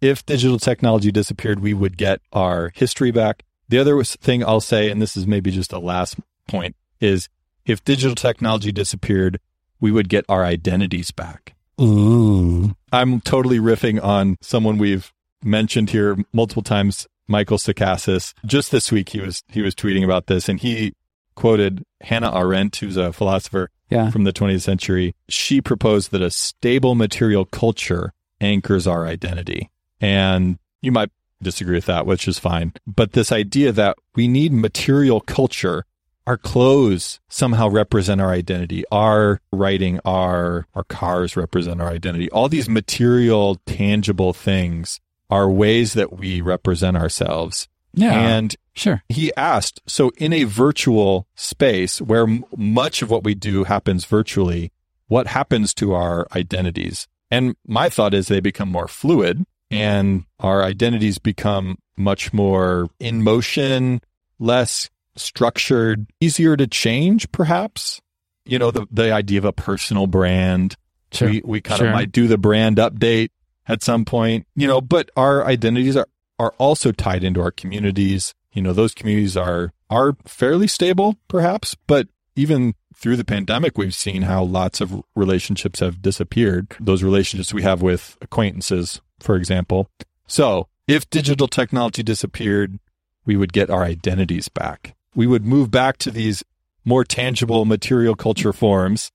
if digital technology disappeared, we would get our history back. The other thing I'll say, and this is maybe just a last point, is if digital technology disappeared, we would get our identities back. Ooh. I'm totally riffing on someone we've mentioned here multiple times, Michael Sacasas. Just this week, he was he was tweeting about this, and he quoted Hannah Arendt, who's a philosopher Yeah. from the 20th century. She proposed that a stable material culture anchors our identity. And you might disagree with that, which is fine. But this idea that we need material culture, our clothes somehow represent our identity, our writing, our, our cars represent our identity. All these material, tangible things are ways that we represent ourselves. Yeah. And sure. he asked, so in a virtual space where m- much of what we do happens virtually, what happens to our identities? And my thought is they become more fluid and our identities become much more in motion, less structured, easier to change, perhaps. You know, the, the idea of a personal brand. Sure. We, we kind Sure. of might do the brand update at some point, you know, but our identities are, are also tied into our communities. You know, those communities are, are fairly stable, perhaps, but even through the pandemic, we've seen how lots of relationships have disappeared. Those relationships we have with acquaintances, for example. So if digital technology disappeared, we would get our identities back. We would move back to these more tangible material culture forms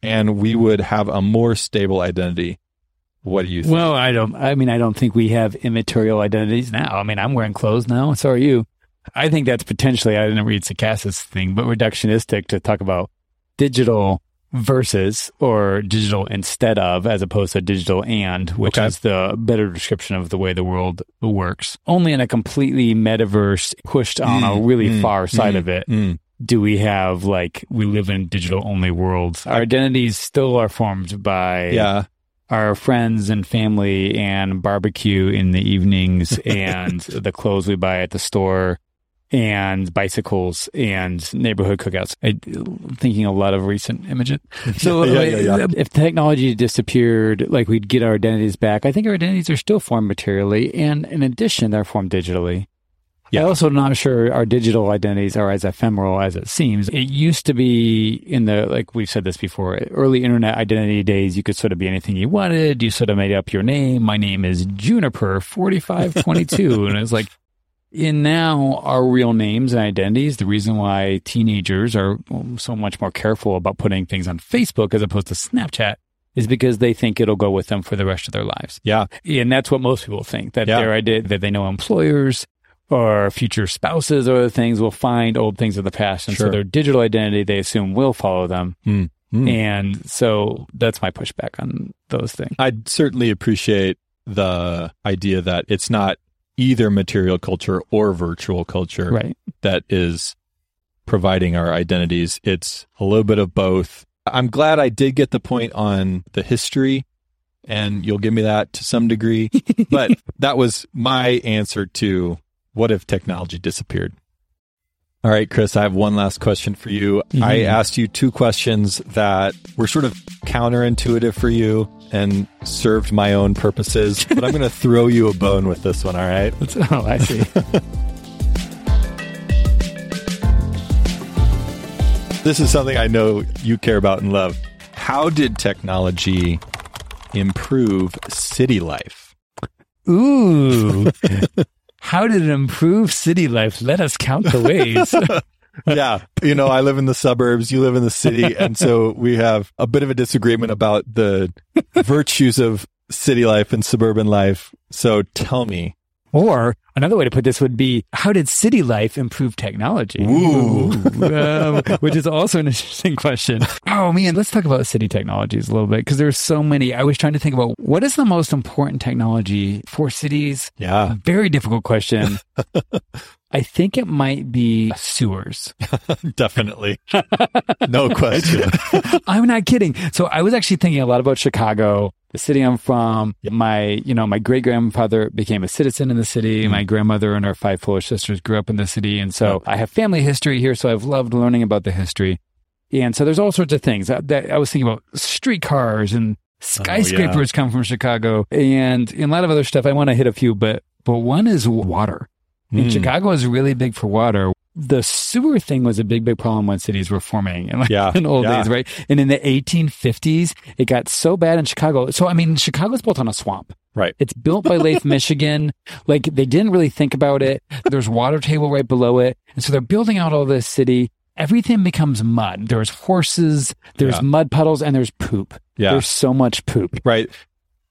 and we would have a more stable identity. What do you think? Well, I don't. I mean, I don't think we have immaterial identities now. I mean, I'm wearing clothes now. So are you. I think that's potentially. I didn't read Sacasas's thing, but reductionistic to talk about digital versus or digital instead of, as opposed to digital and, which Okay. is the better description of the way the world works. Only in a completely metaverse pushed on a really mm, far side mm, of it Mm. do we have like we live in digital only worlds. Our identities still are formed by Yeah. our friends and family and barbecue in the evenings and the clothes we buy at the store and bicycles and neighborhood cookouts. I, thinking a lot of recent images. So Yeah, yeah, yeah. if technology disappeared, like we'd get our identities back. I think our identities are still formed materially, and in addition, they're formed digitally. Yeah. I also not sure our digital identities are as ephemeral as it seems. It used to be in the, like we've said this before, early internet identity days, you could sort of be anything you wanted. You sort of made up your name. My name is Juniper4522. and it's like, in now our real names and identities, the reason why teenagers are so much more careful about putting things on Facebook as opposed to Snapchat is because they think it'll go with them for the rest of their lives. Yeah. And that's what most people think that Yeah. their idea that they know employers or future spouses or other things will find old things of the past. And Sure. so their digital identity they assume will follow them. Mm. Mm. And so that's my pushback on those things. I'd certainly appreciate the idea that it's not either material culture or virtual culture Right. that is providing our identities. It's a little bit of both. I'm glad I did get the point on the history, and you'll give me that to some degree. but that was my answer to what if technology disappeared? All right, Chris, I have one last question for you. I asked you two questions that were sort of counterintuitive for you and served my own purposes, but I'm going to throw you a bone with this one, all right? Oh, I see. This is something I know you care about and love. How did technology improve city life? Ooh. How did it improve city life? Let us count the ways. yeah. You know, I live in the suburbs, you live in the city. And so we have a bit of a disagreement about the virtues of city life and suburban life. So tell me. Or another way to put this would be, how did city life improve technology? Ooh. um, which is also an interesting question. Oh man, let's talk about city technologies a little bit because there's so many. I was trying to think about what is the most important technology for cities. Yeah. Very difficult question. I think it might be sewers. Definitely. No question. I'm not kidding. So I was actually thinking a lot about Chicago, the city I'm from. My, you know, my great grandfather became a citizen in the city. Mm. My grandmother and her five Polish sisters grew up in the city. And so I have family history here. So I've loved learning about the history. And so there's all sorts of things that, that I was thinking about streetcars and oh, skyscrapers come from Chicago and, and a lot of other stuff. I want to hit a few, but, but one is water. And Mm. Chicago is really big for water. The sewer thing was a big, big problem when cities were forming in, like, Yeah, in old yeah. days, right? And in the 1850s, it got so bad in Chicago. So, I mean, Chicago's built on a swamp. Right. It's built by Lake Michigan. Like they didn't really think about it. There's water table right below it. And so they're building out all this city. Everything becomes mud. There's horses, there's Yeah. mud puddles, and there's poop. Yeah. There's so much poop. Right.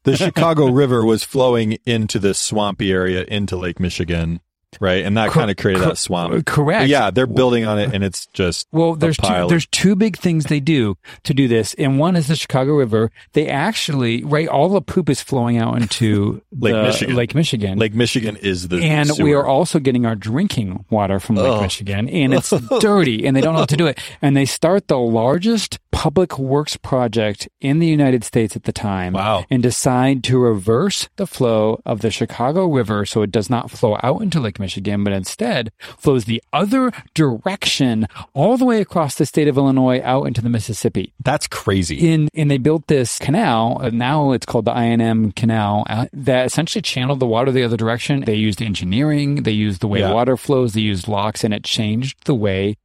The Chicago River was flowing into this swampy area into Lake Michigan. Right. And that Cor- kind of created cor- that swamp. Uh, correct. But yeah, they're building on it and it's just Well, there's two, of- there's two big things they do to do this, and one is the Chicago River. They actually, right, all the poop is flowing out into Lake the- Michigan. Lake Michigan. Lake Michigan is the and we are also getting our drinking water from Lake Ugh. Michigan, and it's dirty, and they don't know how to do it. And they start the largest public works project in the United States at the time, Wow. and decide to reverse the flow of the Chicago River so it does not flow out into Lake Michigan, but instead flows the other direction all the way across the state of Illinois out into the Mississippi. That's crazy. In and they built this canal. uh, Now it's called the I&M Canal uh, that essentially channeled the water the other direction. They used engineering. They used the way Yeah. water flows. They used locks, and it changed the way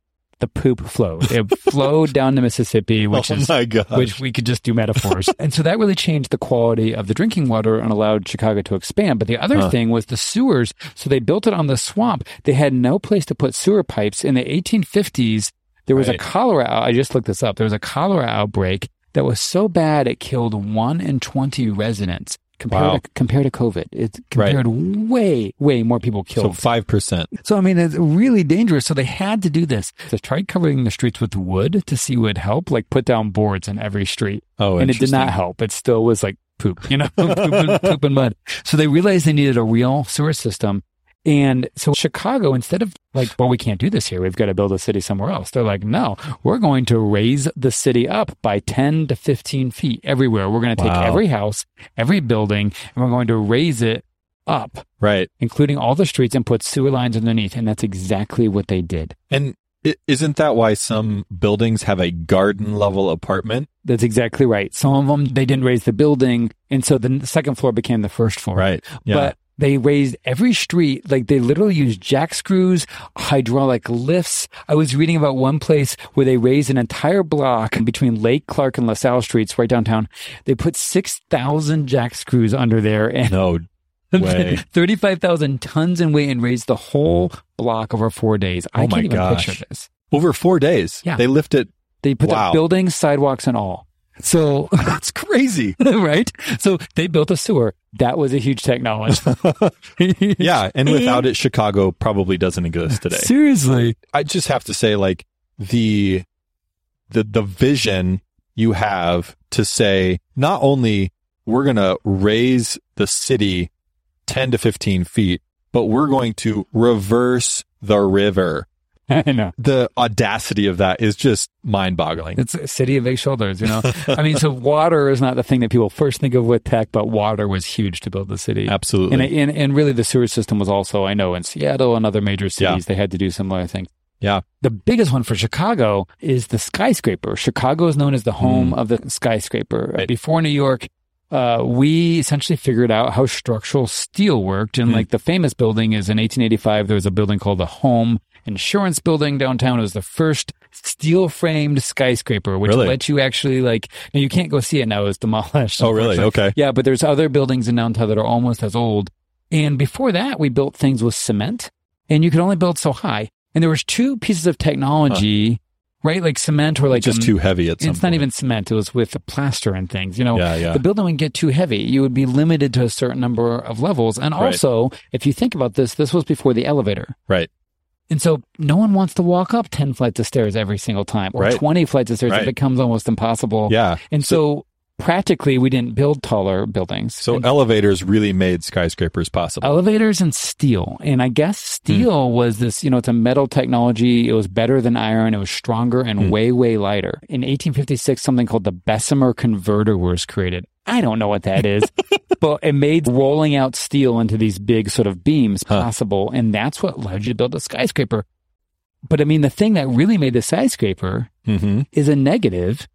the poop flowed. It flowed down the Mississippi, oh which oh is which we could just do metaphors. and so that really changed the quality of the drinking water and allowed Chicago to expand. But the other thing was the sewers. So they built it on the swamp. They had no place to put sewer pipes. In the 1850s, there was Right. a cholera. I just looked this up. There was a cholera outbreak that was so bad it killed one in 20 residents. Compared, Wow. to, compared to COVID, it's compared way, way more people killed. so five percent. So, I mean, it's really dangerous. So they had to do this. They tried covering the streets with wood to see would help, like put down boards in every street. Oh, and it did not help. It still was like poop, you know, poop, and, poop and mud. So they realized they needed a real sewer system. And so Chicago, instead of like, well, we can't do this here. We've got to build a city somewhere else. They're like, no, we're going to raise the city up by 10 to 15 feet everywhere. We're going to take Wow. every house, every building, and we're going to raise it up Right. including all the streets, and put sewer lines underneath. And that's exactly what they did. And isn't that why some buildings have a garden level apartment? That's exactly right. Some of them, they didn't raise the building. And so the second floor became the first floor. Right. Yeah. But they raised every street, like they literally used jack screws, hydraulic lifts. I was reading about one place where they raised an entire block between Lake Clark and LaSalle streets right downtown. They put 6,000 jack screws under there and no way. 35,000 tons in weight and raised the whole block over four days. I Oh my can't even gosh. picture this. Over four days. Yeah. They lift it. They put Wow. up buildings, sidewalks, and all. So, That's crazy. right? So they built a sewer. That was a huge technology. yeah. And without it, Chicago probably doesn't exist today. Seriously. I just have to say, like the the the vision you have to say not only we're gonna raise the city ten to fifteen feet, but we're going to reverse the river. I know. The audacity of that is just mind boggling. It's a city of big shoulders, you know? I mean, so water is not the thing that people first think of with tech, but water was huge to build the city. Absolutely. And, and, and really the sewer system was also, I know, in Seattle and other major cities, they had to do similar things. yeah. The biggest one for Chicago is the skyscraper. Chicago is known as the home of the skyscraper. Right. Before New York, uh, we essentially figured out how structural steel worked. And Hmm. like the famous building is in 1885, there was a building called the Home Insurance Building downtown. It was the first steel framed skyscraper, which Really? lets you actually like, now you can't go see it now. It's demolished. Oh, really? Okay. Yeah, but there's other buildings in downtown that are almost as old. And before that, we built things with cement and you could only build so high. And there was two pieces of technology, right? Like cement or like just um, too heavy at some It's not even cement. It was with the plaster and things. You know, Yeah, yeah. the building would get too heavy. You would be limited to a certain number of levels. And Right. also, if you think about this, this was before the elevator. Right. And so no one wants to walk up 10 flights of stairs every single time or Right. 20 flights of stairs. Right. It becomes almost impossible. Yeah. And so, practically, we didn't build taller buildings. So And elevators really made skyscrapers possible. elevators and steel. And I guess steel Hmm. was this, you know, it's a metal technology. It was better than iron. It was stronger and Hmm. way, way lighter. In 1856, something called the Bessemer converter was created. I don't know what that is, but it made rolling out steel into these big sort of beams Huh. possible. And that's what allowed you to build a skyscraper. But I mean, the thing that really made the skyscraper hmm is a negative.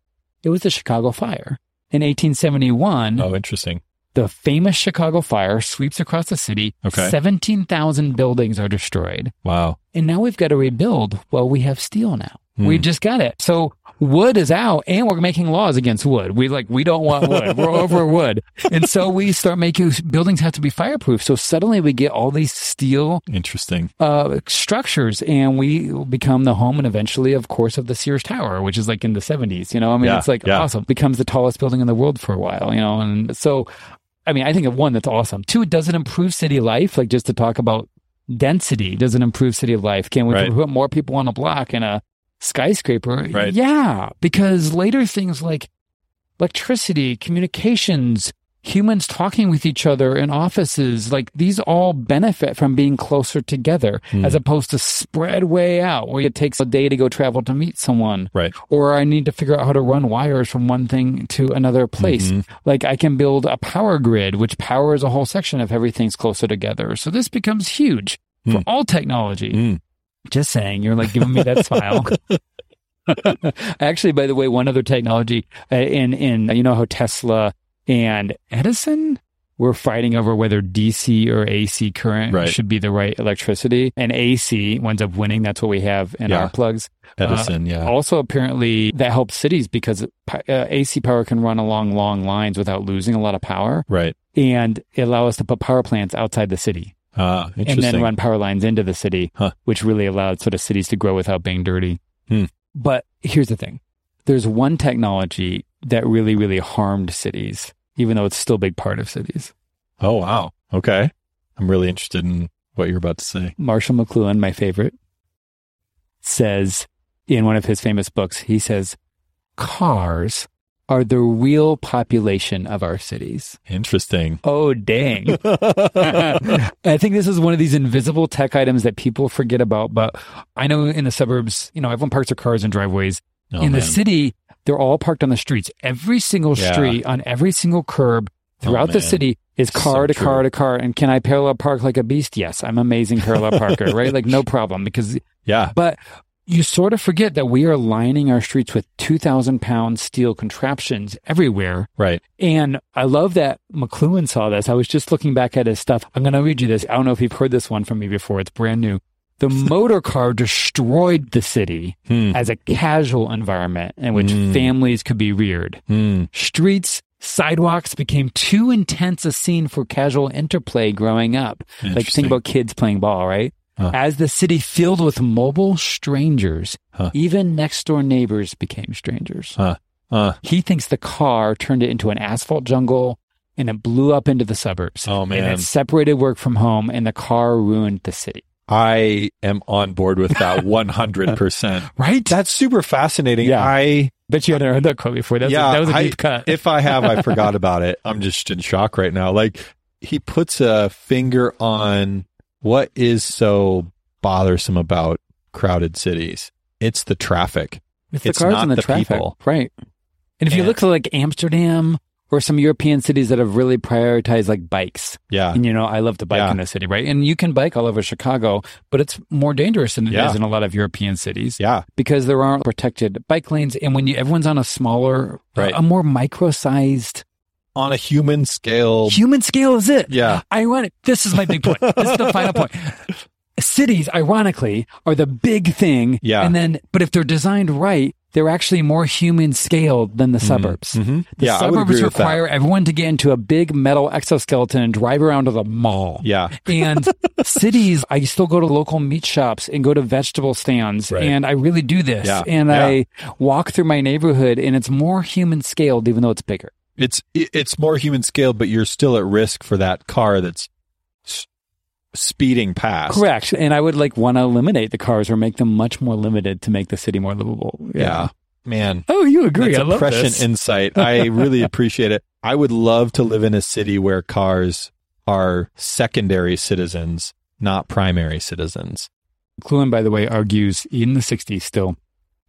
It was the Chicago fire. In 1871, Oh, interesting. the famous Chicago fire sweeps across the city. Okay. 17,000 buildings are destroyed. Wow. And now we've got to rebuild. Well, we have steel now. Hmm. We just got it. So wood is out and we're making laws against wood. We like, we don't want wood. we're over wood. And so we start making buildings have to be fireproof. So suddenly we get all these steel Interesting. uh, structures and we become the home and eventually, of course, of the Sears Tower, which is like in the 70s. You know, I mean, Yeah, it's like yeah. awesome. Becomes the tallest building in the world for a while, you know, and so, I mean, I think of one that's awesome. Two, does it improve city life? Like just to talk about density, does it improve city life? Can we Right. put more people on a block in a skyscraper? Right. Yeah, because later things like electricity, communications, humans talking with each other in offices, like these all benefit from being closer together Hmm. as opposed to spread way out where it takes a day to go travel to meet someone. Right. Or I need to figure out how to run wires from one thing to another place. Mm-hmm. Like I can build a power grid, which powers a whole section if everything's closer together. So this becomes huge for Hmm. all technology. Mm. Just saying, you're like giving me that smile. Actually, by the way, one other technology uh, in in you know how Tesla and Edison we're fighting over whether DC or AC current Right. should be the right electricity. And AC winds up winning. That's what we have in Yeah. our plugs. Edison, Uh, yeah. Also, apparently, that helps cities because uh, AC power can run along long lines without losing a lot of power. Right. And it allow us to put power plants outside the city Ah, and then run power lines into the city, Huh. which really allowed sort of cities to grow without being dirty. Hmm. But here's the thing there's one technology that really, really harmed cities, even though it's still a big part of cities. oh, wow. Okay. I'm really interested in what you're about to say. Marshall McLuhan, my favorite, says in one of his famous books, he says, cars are the real population of our cities. Interesting. Oh, dang. I think this is one of these invisible tech items that people forget about. But I know in the suburbs, you know, everyone parks their cars in driveways. Oh, in the city, they're all parked on the streets. Every single Yeah. street, on every single curb throughout oh, the city is So car to true. car to car. And can I parallel park like a beast? Yes, I'm amazing parallel parker, right? Like no problem because, Yeah. but you sort of forget that we are lining our streets with 2,000 pound steel contraptions everywhere. Right. And I love that McLuhan saw this. I was just looking back at his stuff. I'm going to read you this. I don't know if you've heard this one from me before. It's brand new. The motor car destroyed the city Hmm. as a casual environment in which Hmm. families could be reared. Hmm. Streets, sidewalks became too intense a scene for casual interplay growing up. Like think about kids playing ball, right? Huh. As the city filled with mobile strangers, Huh. even next door neighbors became strangers. Huh. Uh, He thinks the car turned it into an asphalt jungle and it blew up into the suburbs. Oh, And man. it separated work from home and the car ruined the city. I am on board with that 100%. Right? That's super fascinating. Yeah. I Bet you hadn't heard that quote before. That's yeah, a, that was a I- deep cut. If I have, I forgot about it. I'm just in shock right now. Like he puts a finger on what is so bothersome about crowded cities. It's the traffic. It's the it's cars not and the, the traffic. people. Right. And if you look at like Amsterdam or some European cities that have really prioritized like bikes, Yeah. and you know, I love to bike Yeah. in the city, right? And you can bike all over Chicago, but it's more dangerous than it is Yeah. in a lot of European cities. Yeah. Because there aren't protected bike lanes. And when you, everyone's on a smaller, Right. a more micro sized On a human scale. human scale is it. Yeah. Ironic. This is my big point. This is the final point. Cities, ironically, are the big thing. Yeah. And then, but if they're designed right, they're actually more human scaled than the suburbs. mhm. The Yeah, I would suburbs agree with that. require everyone to get into a big metal exoskeleton and drive around to the mall. Yeah. And cities, I still go to local meat shops and go to vegetable stands. Right. And I really do this. Yeah. And Yeah. I walk through my neighborhood and it's more human scaled, even though it's bigger. It's it's more human scale, but you're still at risk for that car that's speeding past. Correct. And I would like want to eliminate the cars or make them much more limited to make the city more livable. Yeah. Man. Oh, you agree. That's I a love prescient this. insight. I really appreciate it. I would love to live in a city where cars are secondary citizens, not primary citizens. McLuhan, by the way, argues in the 60s still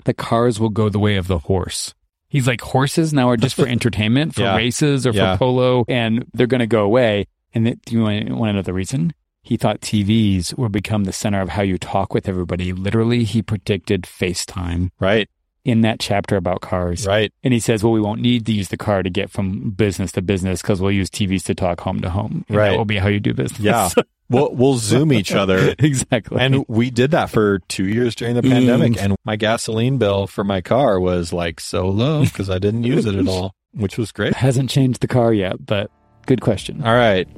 that cars will go the way of the horse. He's like, horses now are just for entertainment, for Yeah. races or Yeah. for polo, and they're going to go away. And that, do you want, want another reason? He thought TVs would become the center of how you talk with everybody. Literally, he predicted FaceTime Right. In that chapter about cars. Right. And he says, well, we won't need to use the car to get from business to business because we'll use TVs to talk home to home. And Right. That will be how you do business. Yeah. we'll we'll zoom each other. exactly. And we did that for two years during the pandemic. Mm. And my gasoline bill for my car was like so low because I didn't use it at all, which was great. hasn't changed the car yet, but good question. All right.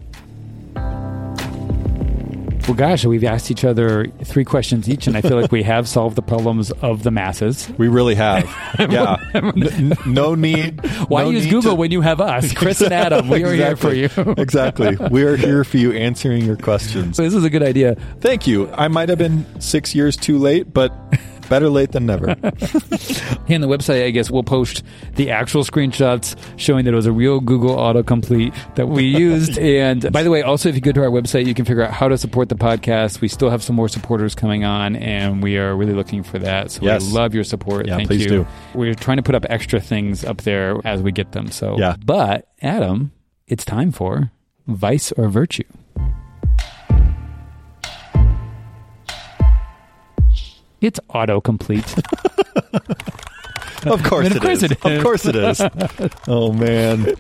Well, gosh, we've asked each other three questions each, and I feel like we have solved the problems of the masses. We really have. Yeah. N- no need. Why no use need Google to- when you have us, Chris and Adam? We are here for you. exactly. We are here for you answering your questions. So this is a good idea. Thank you. I might have been six years too late, but better late than never. and the website, I guess we'll post the actual screenshots showing that it was a real Google autocomplete that we used. and by the way, also, if you go to our website, you can figure out how to support the podcast. We still have some more supporters coming on, and we are really looking for that. So Yes. we love your support. Yeah, Thank please you. do. We're trying to put up extra things up there as we get them. So, Yeah. But Adam, it's time for Vice or Virtue. It's autocomplete. Of course, Of it course is. it is. Of course it is. Oh man.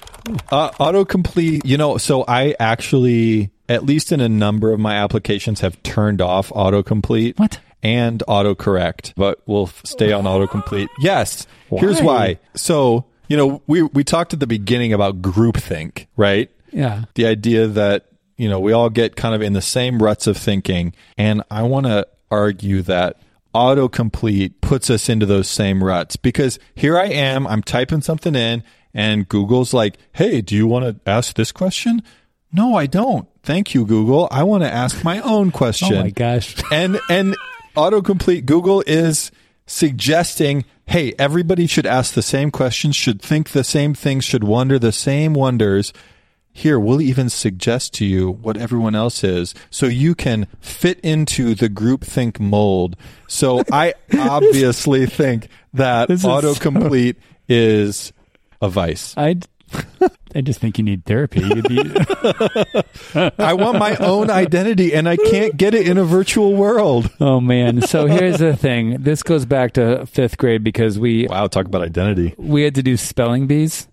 Uh, autocomplete, you know, so I actually, at least in a number of my applications, have turned off autocomplete. What? And autocorrect, but we'll f- stay on autocomplete. Yes. Here's Why? why. So, you know, we, we talked at the beginning about groupthink, right? Yeah. the idea that you know we all get kind of in the same ruts of thinking and i want to argue that autocomplete puts us into those same ruts. Because here i am i'm typing something in and google's like hey do you want to ask this question? No i don't. Thank you google. I want to ask my own question Oh my gosh. and and autocomplete google is suggesting hey everybody should ask the same questions should think the same things should wonder the same wonders here we'll even suggest to you what everyone else is so you can fit into the groupthink mold so i obviously think that This is so- autocomplete is a vice I, I just think you need therapy. Be- i want my own identity and i can't get it in a virtual world oh man. So here's the thing. This goes back to fifth grade because we wow talk about identity we had to do spelling bees.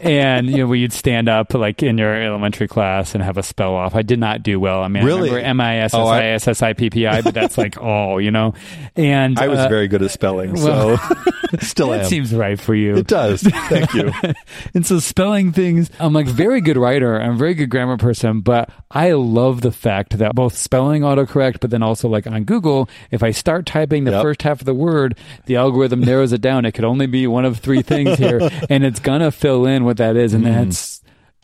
And you know, you'd stand up like in your elementary class and have a spell off. I did not do well. I mean, Really? I remember M I S S Oh, I I- S S I P P I, but that's like all you know. And i was uh, very good at spelling so still that am seems right for you. it does thank you and so spelling things, I'm like very good writer. I'm a very good grammar person, but I love the fact that both spelling autocorrect, but then also like on Google, if I start typing the Yep. first half of the word, the algorithm narrows it down. It could only be one of three things here, and it's gonna fill in what that is, and that's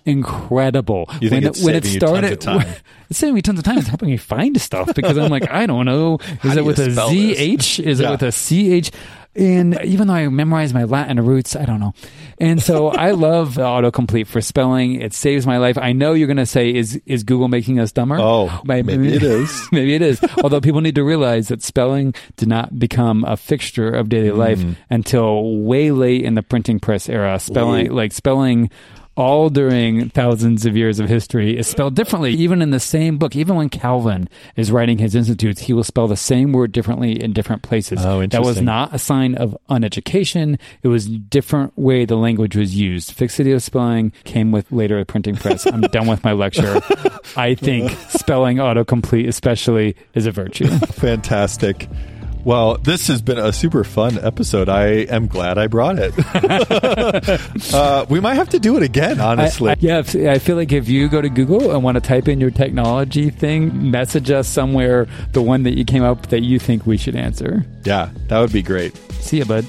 incredible. Mm. You think when it's it, when it saving you tons started, it's saving me tons of time. It's helping me find stuff because I'm like, I don't know. Is it with a spell Z this? Is Yeah. it with a C H? And even though I memorized my Latin roots, I don't know. And so I love the autocomplete for spelling. It saves my life. I know you're going to say, is, is Google making us dumber? Oh, maybe it is. maybe it is. Although people need to realize that spelling did not become a fixture of daily life Mm-hmm. until way late in the printing press era. Spelling, like spelling all during thousands of years of history is spelled differently. Even in the same book, even when Calvin is writing his institutes, he will spell the same word differently in different places. Oh, that was not a sign of uneducation. It was different way the language was used. Fixity of spelling came with later printing press. I'm done with my lecture. I think spelling autocomplete especially is a virtue. Fantastic. Well, this has been a super fun episode. I am glad I brought it. uh, we might have to do it again, honestly. I, I- yeah, I feel like if you go to Google and want to type in your technology thing, message us somewhere the one that you came up that you think we should answer. yeah, that would be great. See you, bud.